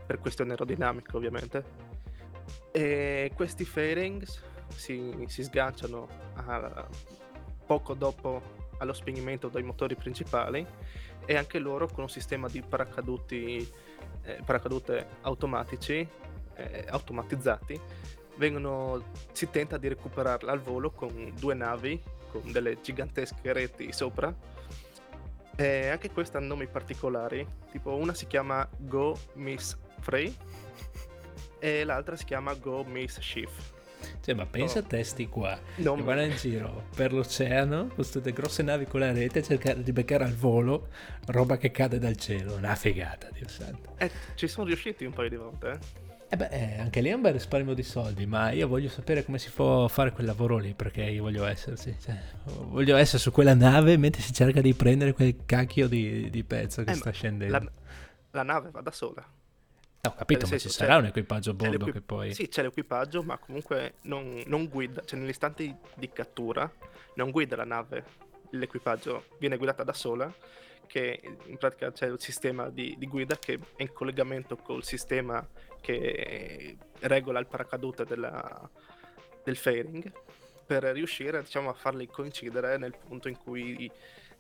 per questione aerodinamica ovviamente. E questi fairings si, si sganciano a, poco dopo allo spegnimento dei motori principali e anche loro con un sistema di paracaduti, eh, paracadute automatici, eh, automatizzati, vengono, si tenta di recuperarla al volo con due navi con delle gigantesche reti sopra. E anche queste hanno nomi particolari, tipo una si chiama Go Miss Frey e l'altra si chiama Go Miss Shift. Cioè, ma pensa oh. a testi qua non... che vanno in giro per l'oceano con queste grosse navi con la rete a cercare di beccare al volo roba che cade dal cielo. Una figata, Dio santo. Eh, ci sono riusciti un paio di volte, eh. Eh beh, eh, anche lì è un bel risparmio di soldi, ma io voglio sapere come si può fare quel lavoro lì, perché io voglio esserci. Cioè, voglio essere su quella nave mentre si cerca di prendere quel cacchio di, di pezzo che eh, sta scendendo. La, la, nave va da sola. Ho capito, ma ci sarà un equipaggio a bordo che poi... Sì, c'è l'equipaggio, ma comunque non, non guida, cioè nell'istante di cattura non guida la nave, l'equipaggio viene guidata da sola che in pratica c'è il sistema di, di, guida che è in collegamento col sistema che regola il paracadute della, del fairing per riuscire diciamo, a farli coincidere nel punto in cui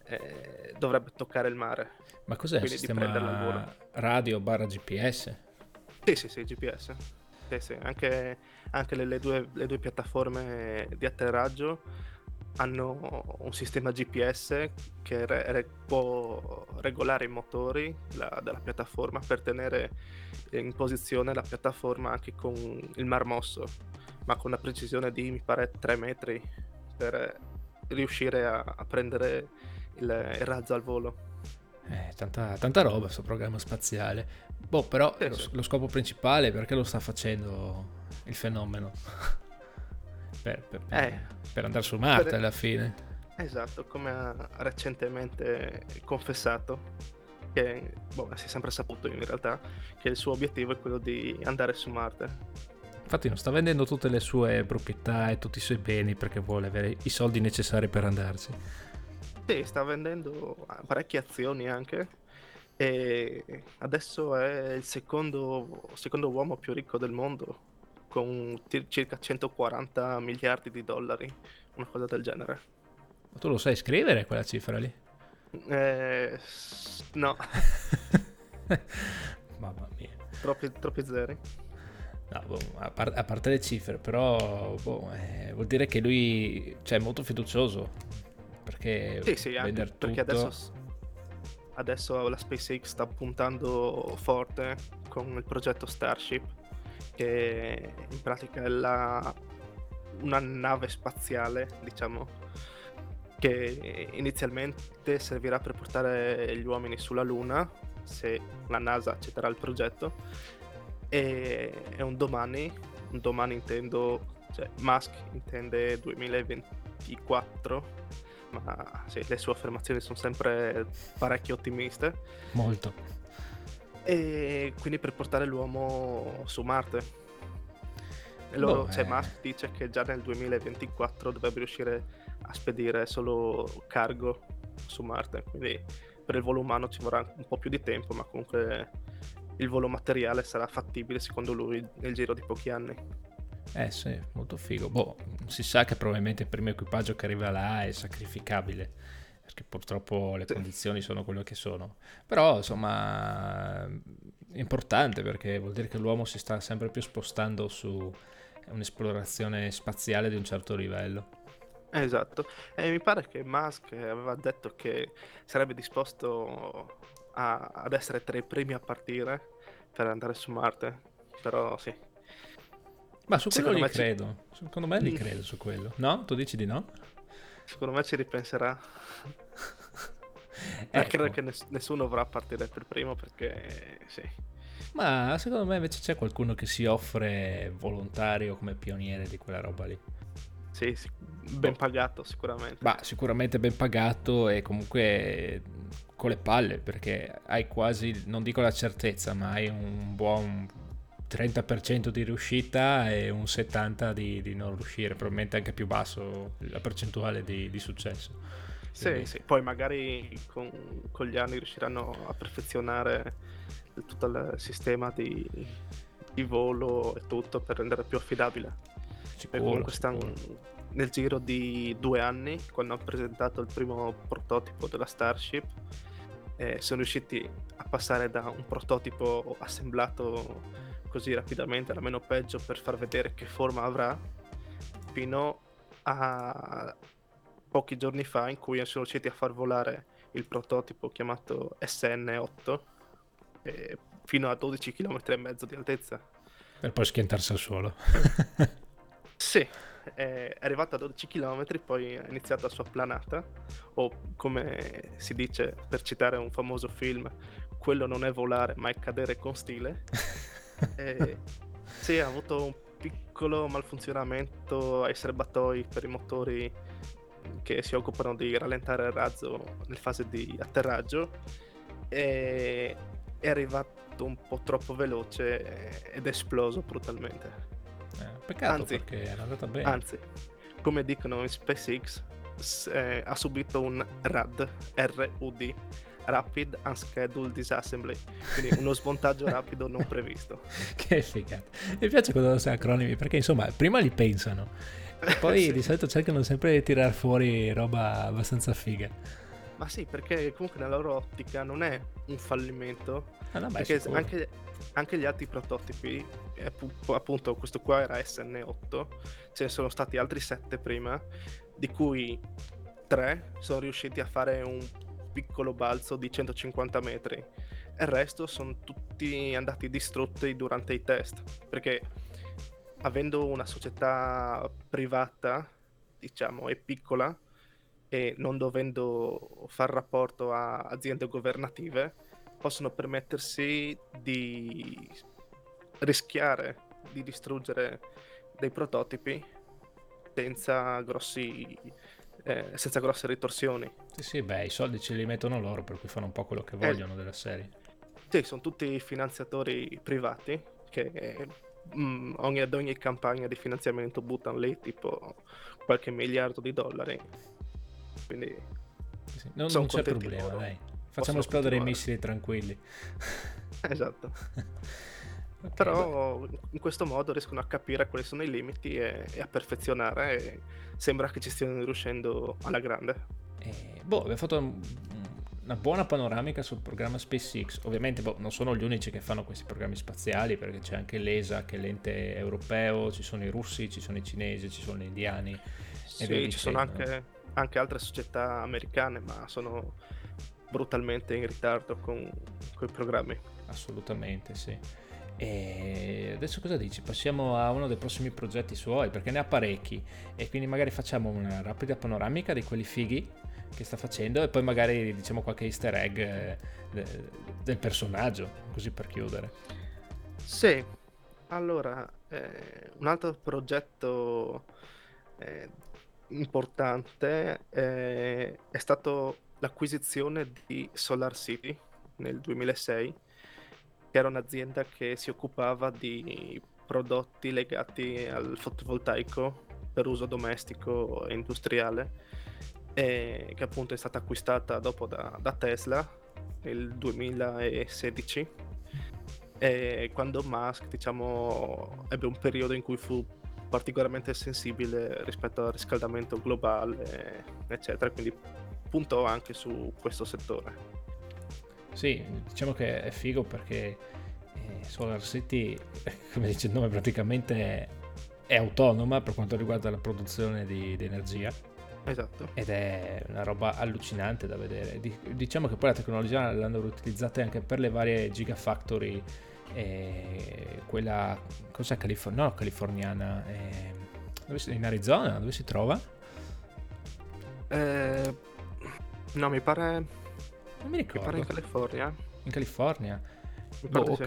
eh, dovrebbe toccare il mare. Ma cos'è il sistema radio barra GPS? Sì, sì, sì, GPS. Sì, sì. Anche, anche le, le, due, le due piattaforme di atterraggio hanno un sistema GPS che re- re- può regolare i motori la- della piattaforma per tenere in posizione la piattaforma anche con il mar mosso, ma con una precisione di mi pare 3 metri per riuscire a, a prendere il, il, razzo al volo. Eh, tanta, tanta roba questo programma spaziale. Boh, però sì, lo, sì. lo scopo principale perché lo sta facendo il fenomeno? <laughs> per, per, per, eh, per, andare su Marte alla fine. Esatto, come ha recentemente confessato, che boh, si è sempre saputo in realtà che il suo obiettivo è quello di andare su Marte. Infatti non sta vendendo tutte le sue proprietà e tutti i suoi beni perché vuole avere i soldi necessari per andarci. Sì, sta vendendo parecchie azioni anche e adesso è il secondo, secondo uomo più ricco del mondo con circa 140 miliardi di dollari, una cosa del genere. Ma tu lo sai scrivere quella cifra lì? Eh, no. <laughs> Mamma mia. troppi, troppi zeri. No, boh, a, par- a, parte le cifre, però boh, eh, vuol dire che lui cioè, è molto fiducioso. Perché sì, sì, perché tutto... adesso, adesso la SpaceX sta puntando forte con il progetto Starship, che in pratica è la, una nave spaziale, diciamo, che inizialmente servirà per portare gli uomini sulla Luna, se la NASA accetterà il progetto, e è un domani, un domani intendo, cioè Musk intende 2024, ma sì, le sue affermazioni sono sempre parecchio ottimiste. Molto. E quindi per portare l'uomo su Marte. Loro, boh, cioè, eh. Musk dice che già nel 2024 dovrebbe riuscire a spedire solo cargo su Marte, quindi per il volo umano ci vorrà un po' più di tempo, ma comunque il volo materiale sarà fattibile secondo lui nel giro di pochi anni. Eh sì, molto figo. Boh, si sa che probabilmente il primo equipaggio che arriva là è sacrificabile, perché purtroppo le sì. condizioni sono quelle che sono. Però, insomma, è importante perché vuol dire che l'uomo si sta sempre più spostando su un'esplorazione spaziale di un certo livello. Esatto, e mi pare che Musk aveva detto che sarebbe disposto a, ad essere tra i primi a partire per andare su Marte, però sì. Ma su quello Secondo li credo, ci... secondo me li credo su quello. No? Tu dici di no? Secondo me ci ripenserà. <laughs> ecco. Credo che ness- nessuno vorrà partire per primo perché sì. Ma secondo me invece c'è qualcuno che si offre volontario come pioniere di quella roba lì. Sì, sì ben pagato sicuramente. Ma sicuramente ben pagato e comunque con le palle perché hai quasi, non dico la certezza, ma hai un buon 30% di riuscita e un 70% di, di, non riuscire, probabilmente anche più basso la percentuale di, di successo. Sì, sì, poi magari con, con, gli anni riusciranno a perfezionare tutto il sistema di, di volo e tutto per rendere più affidabile. Sicuro, comunque stanno nel giro di due anni, quando hanno presentato il primo prototipo della Starship, eh, sono riusciti a passare da un prototipo assemblato così rapidamente alla meno peggio per far vedere che forma avrà fino a pochi giorni fa in cui sono riusciti a far volare il prototipo chiamato SN8 eh, fino a 12 km e mezzo di altezza per poi schiantarsi al suolo <laughs> sì è arrivato a 12 km, poi ha iniziato la sua planata, o come si dice per citare un famoso film, quello non è volare ma è cadere con stile. <laughs> <laughs> e, sì, ha avuto un piccolo malfunzionamento ai serbatoi per i motori che si occupano di rallentare il razzo nel fase di atterraggio e è arrivato un po' troppo veloce ed è esploso brutalmente. Eh, peccato anzi, perché era andata bene. Anzi, come dicono in SpaceX, eh, ha subito un RAD, R-U-D, Rapid Unscheduled Disassembly, quindi uno smontaggio <laughs> rapido non previsto. che figata. Mi piace quando sono acronimi perché insomma prima li pensano e <laughs> poi sì. di solito cercano sempre di tirar fuori roba abbastanza figa. Ma sì, perché comunque nella loro ottica non è un fallimento. Ah, no, beh, perché anche, anche, gli altri prototipi, appunto questo qua era SN8, ce ne sono stati altri 7 prima, di cui 3 sono riusciti a fare un piccolo balzo di 150 metri. Il resto sono tutti andati distrutti durante i test. Perché avendo una società privata, diciamo, e piccola, e non dovendo far rapporto a aziende governative, possono permettersi di rischiare di distruggere dei prototipi senza, grossi, eh, senza grosse ritorsioni. Sì, sì, beh, i soldi ce li mettono loro, per cui fanno un po' quello che eh, vogliono eh, della serie. Sì, sono tutti finanziatori privati che mh, mm, ogni, ad ogni campagna di finanziamento buttano lì tipo qualche miliardo di dollari quindi sì, non, non c'è problema, loro. dai. Facciamo esplodere i missili tranquilli. esatto. <laughs> Però in questo modo riescono a capire quali sono i limiti e, e a perfezionare e sembra che ci stiano riuscendo alla grande. Eh, boh, abbiamo fatto una buona panoramica sul programma SpaceX. Ovviamente boh, non sono gli unici che fanno questi programmi spaziali, perché c'è anche l'ESA, che è l'ente europeo, ci sono i russi, ci sono i cinesi, ci sono gli indiani. Sì, ci sono anche, anche, altre società americane, ma sono brutalmente in ritardo con quei programmi. Assolutamente, sì. E adesso cosa dici? Passiamo a uno dei prossimi progetti suoi, perché ne ha parecchi, e quindi magari facciamo una rapida panoramica di quelli fighi che sta facendo e poi magari diciamo qualche easter egg eh, del personaggio, così per chiudere. Sì, allora, eh, un altro progetto eh, importante eh, è stato l'acquisizione di Solar City nel 2006, che era un'azienda che si occupava di prodotti legati al fotovoltaico per uso domestico e industriale e che appunto è stata acquistata dopo da, da Tesla nel 2016 e quando Musk diciamo ebbe un periodo in cui fu particolarmente sensibile rispetto al riscaldamento globale eccetera quindi puntò anche su questo settore sì diciamo che è figo perché eh, Solar City <laughs> come dice il nome praticamente è autonoma per quanto riguarda la produzione di, di energia Esatto. Ed è una roba allucinante da vedere. Diciamo che poi la tecnologia l'hanno utilizzata anche per le varie gigafactory. E quella cosa Califor- no, californiana eh, in Arizona dove si trova? Eh, no mi pare non mi ricordo mi pare in California in California Boh, ok,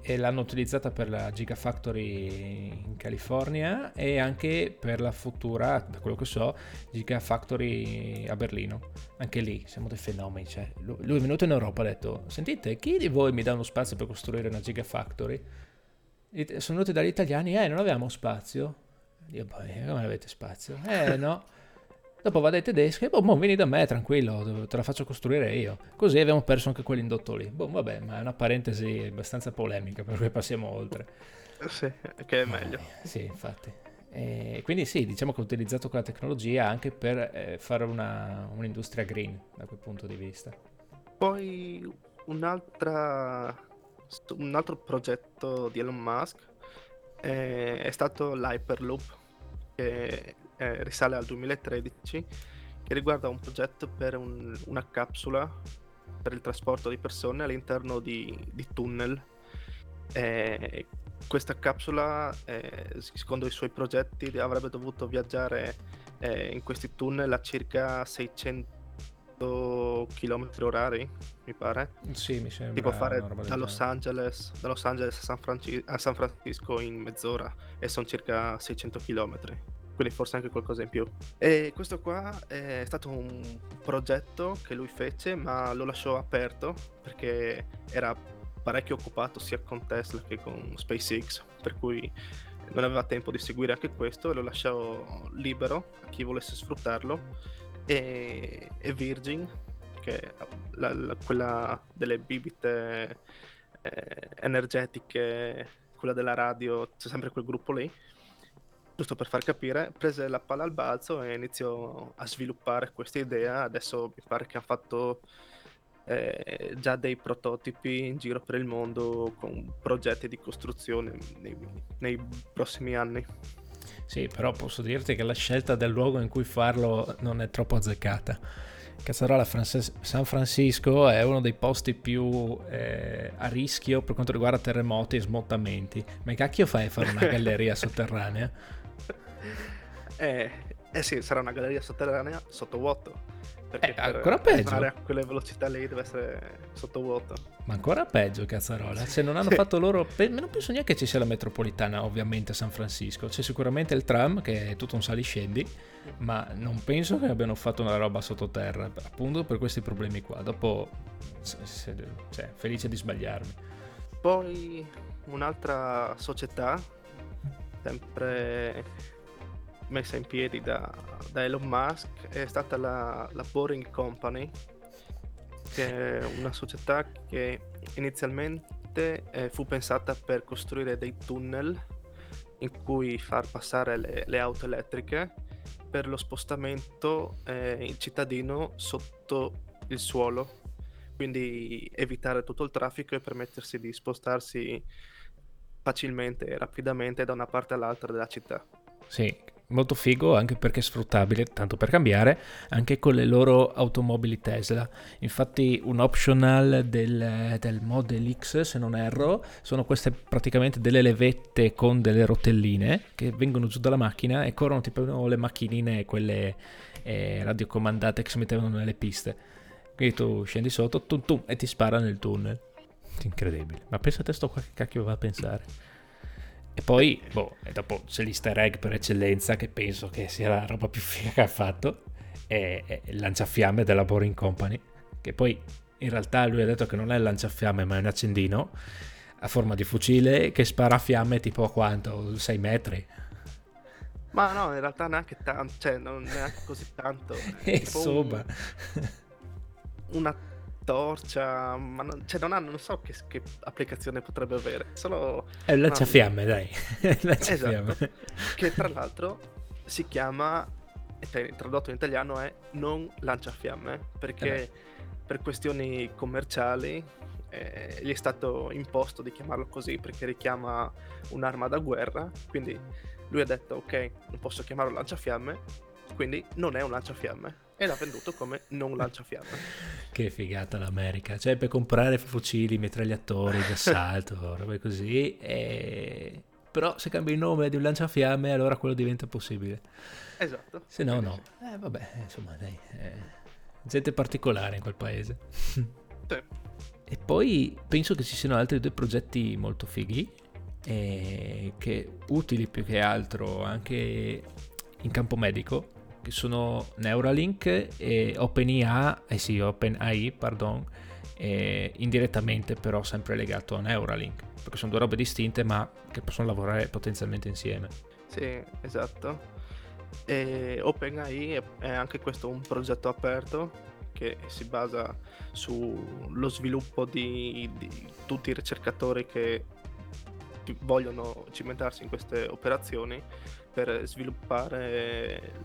e l'hanno utilizzata per la Gigafactory in California e anche per la futura, da quello che so, Gigafactory a Berlino. Anche lì siamo dei fenomeni. Cioè, lui è venuto in Europa e ha detto: Sentite, chi di voi mi dà uno spazio per costruire una Gigafactory? Sono venuti dagli italiani, eh, non avevamo spazio. Io, poi, come avete spazio? Eh, no. Dopo va dai tedeschi e boh, boh, vieni da me, tranquillo, te la faccio costruire io. Così abbiamo perso anche quell'indotto lì. Boh, vabbè, ma è una parentesi abbastanza polemica, per cui passiamo oltre. Sì, che è meglio. Eh, sì, infatti. E quindi sì, diciamo che ho utilizzato quella tecnologia anche per eh, fare una, un'industria green da quel punto di vista. Poi un'altra, un altro progetto di Elon Musk eh, è stato l'Hyperloop, che eh, risale al 2013, che riguarda un progetto per un, una capsula per il trasporto di persone all'interno di, di tunnel. Eh, questa capsula, eh, secondo i suoi progetti, avrebbe dovuto viaggiare eh, in questi tunnel a circa 600 km orari, mi pare. Sì, mi sembra. Tipo fare da Los, Angeles, da Los Angeles, a San, Franci- a San Francisco in mezz'ora e sono circa 600 km quindi forse anche qualcosa in più. E questo qua è stato un progetto che lui fece, ma lo lasciò aperto perché era parecchio occupato sia con Tesla che con SpaceX, per cui non aveva tempo di seguire anche questo e lo lasciò libero a chi volesse sfruttarlo. E, e Virgin, che è la, la, quella delle bibite eh, energetiche, quella della radio, c'è sempre quel gruppo lì giusto per far capire, prese la palla al balzo e iniziò a sviluppare questa idea. Adesso mi pare che ha fatto eh, già dei prototipi in giro per il mondo con progetti di costruzione nei, nei prossimi anni. Sì, però posso dirti che la scelta del luogo in cui farlo non è troppo azzeccata. Cazzarola San Francisco è uno dei posti più eh, a rischio per quanto riguarda terremoti e smottamenti. Ma che cacchio fai a fare una <laughs> galleria sotterranea? Eh, eh sì, sarà una galleria sotterranea sottovuoto. Perché eh, ancora peggio. a quelle velocità lì deve essere sottovuoto. Ma ancora peggio, cazzarola. Se non hanno sì. fatto loro. Non penso neanche ci sia la metropolitana, ovviamente, a San Francisco. C'è sicuramente il tram, che è tutto un saliscendi. Ma non penso che abbiano fatto una roba sottoterra. Appunto per questi problemi qua. Dopo. Cioè, felice di sbagliarmi. Poi un'altra società, sempre messa in piedi da, da Elon Musk è stata la, la Boring Company, che è una società che inizialmente eh, fu pensata per costruire dei tunnel in cui far passare le, le auto elettriche per lo spostamento eh, cittadino sotto il suolo quindi evitare tutto il traffico e permettersi di spostarsi facilmente e rapidamente da una parte all'altra della città. Sì, molto figo anche perché è sfruttabile, tanto per cambiare, anche con le loro automobili Tesla. Infatti un optional del, del Model X, se non erro, sono queste praticamente delle levette con delle rotelline che vengono giù dalla macchina e corrono tipo le macchinine, quelle eh, radiocomandate che si mettevano nelle piste. Quindi tu scendi sotto tum, tum, e ti spara nel tunnel. Incredibile. Ma pensa a te sto qua che cacchio va a pensare. E poi, boh, e dopo c'è l'easter egg per eccellenza, che penso che sia la roba più figa che ha fatto, è, è il lanciafiamme della Boring Company, che poi in realtà lui ha detto che non è il lanciafiamme ma è un accendino a forma di fucile che spara fiamme tipo a quanto? 6 metri. Ma no, in realtà neanche tanto, cioè non neanche così tanto. <laughs> Insomma. Un, una torcia, ma non, cioè non, hanno, non so che, che, applicazione potrebbe avere. Solo è un lanciafiamme, dai. <laughs> lanciafiamme. Esatto. che tra l'altro si chiama, tradotto in italiano, è non lanciafiamme, perché eh per questioni commerciali eh, gli è stato imposto di chiamarlo così perché richiama un'arma da guerra. Quindi lui ha detto: Ok, non posso chiamarlo lanciafiamme, quindi non è un lanciafiamme e l'ha venduto come non lanciafiamme. <laughs> che figata l'America, cioè per comprare fucili, mitragliatori d'assalto, <laughs> robe così, e... però se cambi il nome di un lanciafiamme allora quello diventa possibile. Esatto. Se no no. Eh vabbè, insomma dai, eh, gente particolare in quel paese. <laughs> sì. E poi penso che ci siano altri due progetti molto fighi, eh, che utili più che altro anche in campo medico, che sono Neuralink e OpenIA, eh sì, OpenAI, pardon, eh, indirettamente però sempre legato a Neuralink, perché sono due robe distinte ma che possono lavorare potenzialmente insieme. Sì, esatto. E OpenAI è anche questo un progetto aperto che si basa sullo sviluppo di, di tutti i ricercatori che vogliono cimentarsi in queste operazioni per sviluppare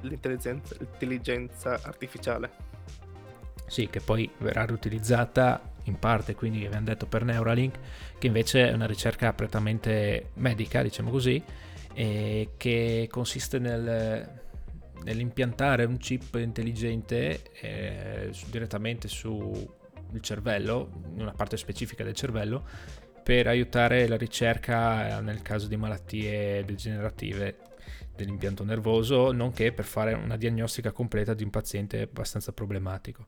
l'intelligenza, l'intelligenza artificiale. Sì, che poi verrà riutilizzata in parte, quindi abbiamo detto per Neuralink, che invece è una ricerca prettamente medica, diciamo così, e che consiste nel, nell'impiantare un chip intelligente eh, direttamente sul cervello, in una parte specifica del cervello, per aiutare la ricerca nel caso di malattie degenerative dell'impianto nervoso, nonché per fare una diagnostica completa di un paziente abbastanza problematico.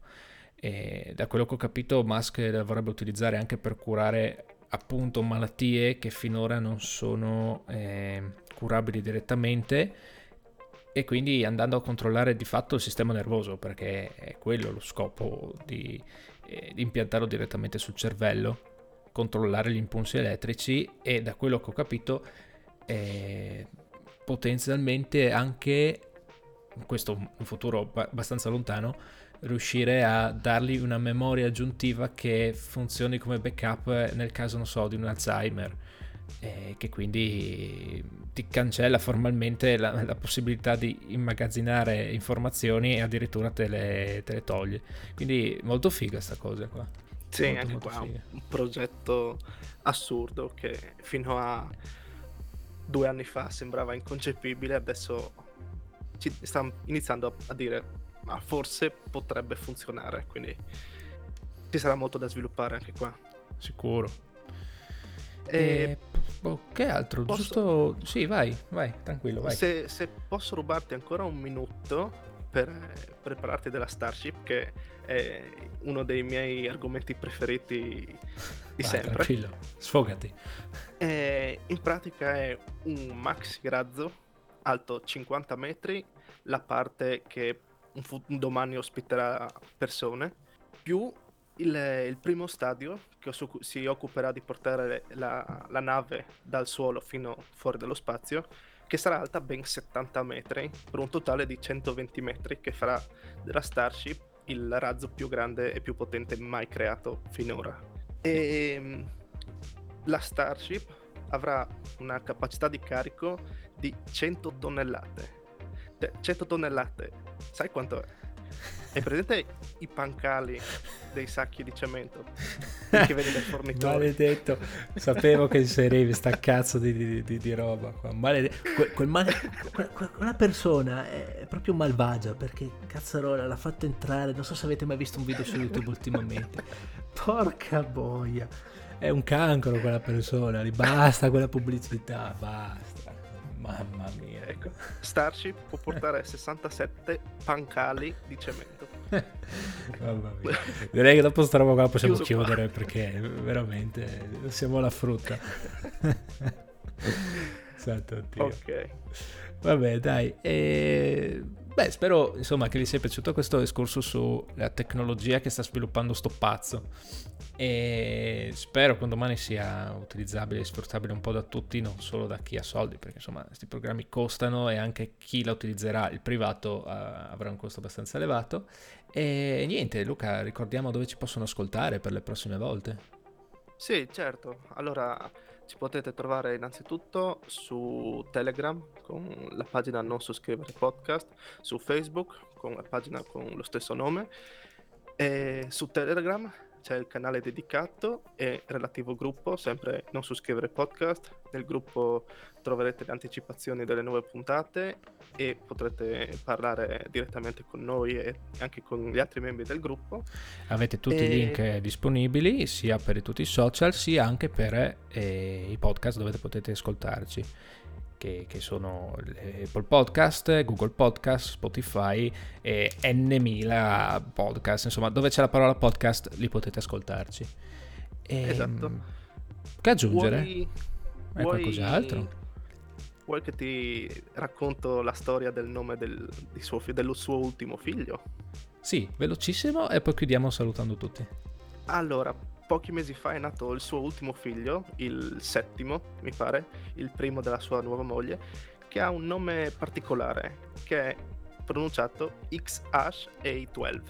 E da quello che ho capito, Musk la vorrebbe utilizzare anche per curare appunto malattie che finora non sono eh, curabili direttamente e quindi andando a controllare di fatto il sistema nervoso perché è quello lo scopo di, eh, di impiantarlo direttamente sul cervello controllare gli impulsi elettrici e da quello che ho capito eh, potenzialmente anche, questo un futuro abbastanza lontano, riuscire a dargli una memoria aggiuntiva che funzioni come backup nel caso, non so, di un Alzheimer. E che quindi ti cancella formalmente la, la, possibilità di immagazzinare informazioni e addirittura te le, te le toglie. Quindi molto figa sta cosa qua. Sì, molto, anche molto qua figa. un progetto assurdo che fino a due anni fa sembrava inconcepibile, adesso ci sta iniziando a dire ma forse potrebbe funzionare, quindi ci sarà molto da sviluppare anche qua. Sicuro. E... e... Oh, che altro? Posso... Giusto... Sì, vai, vai, tranquillo, vai. Se, se posso rubarti ancora un minuto per prepararti della Starship, che è uno dei miei argomenti preferiti di Vai, sempre. Tranquillo, sfogati. E in pratica è un maxi razzo alto 50 metri, la parte che un, fu- un domani ospiterà persone, più il, il primo stadio che su- si occuperà di portare la, la nave dal suolo fino fuori dallo spazio che sarà alta ben 70 metri, per un totale di 120 metri, che farà della Starship il razzo più grande e più potente mai creato finora. E ehm, la Starship avrà una capacità di carico di 100 tonnellate. Cioè, 100 tonnellate, sai quanto è? Hai presente i pancali dei sacchi di cemento che vedi dai fornitori? Maledetto, sapevo che inserivi sta cazzo di, di, di, di roba qua. Malede... Que, quel male... quella persona è proprio malvagia perché cazzarola l'ha fatto entrare. Non so se avete mai visto un video su YouTube ultimamente. Porca boia, è un cancro quella persona. Basta quella pubblicità, basta. Mamma mia. Ecco, Starship può portare 67 pancali di cemento. <laughs> Direi che dopo sta roba qua possiamo Chiuso chiudere qua. perché veramente siamo alla frutta. <laughs> Santo Dio. Ok. Vabbè, dai. E... Beh, spero insomma che vi sia piaciuto questo discorso sulla tecnologia che sta sviluppando sto pazzo e spero che un domani sia utilizzabile e sfruttabile un po' da tutti, non solo da chi ha soldi, perché insomma questi programmi costano e anche chi la utilizzerà, il privato, uh, avrà un costo abbastanza elevato. E niente, Luca, ricordiamo dove ci possono ascoltare per le prossime volte. Sì, certo. Allora ci potete trovare innanzitutto su Telegram con la pagina Non Sosscrivere Podcast, su Facebook con la pagina con lo stesso nome e su Telegram c'è il canale dedicato e relativo gruppo, sempre Non Sosscrivere Podcast. Nel gruppo troverete le anticipazioni delle nuove puntate e potrete parlare direttamente con noi e anche con gli altri membri del gruppo. Avete tutti e... i link disponibili sia per tutti i social sia anche per eh, i podcast dove potete ascoltarci. Che, che, sono Apple Podcast, Google Podcast, Spotify e N.000 podcast, insomma dove c'è la parola podcast li potete ascoltarci. E, esatto. Che aggiungere? Vuoi, vuoi... qualcos'altro? Vuoi che ti racconto la storia del nome del, suo, del suo ultimo figlio? Sì, velocissimo e poi chiudiamo salutando tutti. Allora, pochi mesi fa è nato il suo ultimo figlio, il settimo, mi pare, il primo della sua nuova moglie, che ha un nome particolare, che è pronunciato X-A12.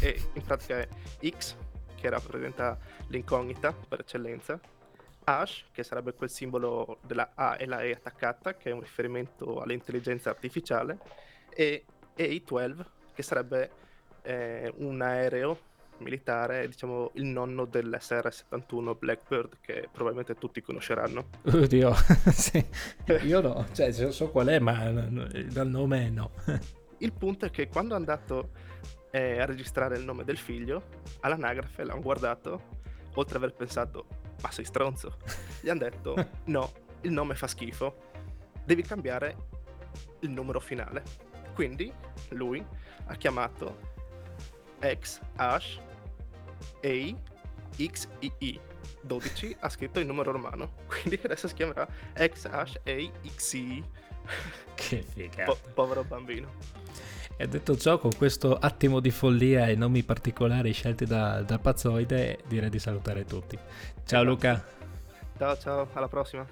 E in pratica è X, che rappresenta l'incognita per eccellenza, Hash, che sarebbe quel simbolo della A e la E attaccata, che è un riferimento all'intelligenza artificiale, e A12, che sarebbe eh, un aereo militare, diciamo il nonno dell'SR-71 Blackbird, che probabilmente tutti conosceranno. Oddio, <laughs> sì. <laughs> io no, cioè so qual è, ma dal nome no. il punto è che quando è andato eh, a registrare il nome del figlio, all'anagrafe l'hanno guardato, oltre ad aver pensato ma sei stronzo. Gli hanno detto, <laughs> no, il nome fa schifo, devi cambiare il numero finale. Quindi lui ha chiamato X Hash A X I I 12 ha scritto il numero romano. <laughs> Quindi adesso si chiamerà X Hash A X I. Che figata. Po- povero bambino. E detto ciò, con questo attimo di follia e nomi particolari scelti da, da Pazzoide, direi di salutare tutti. Ciao esatto. Luca. Ciao ciao, alla prossima.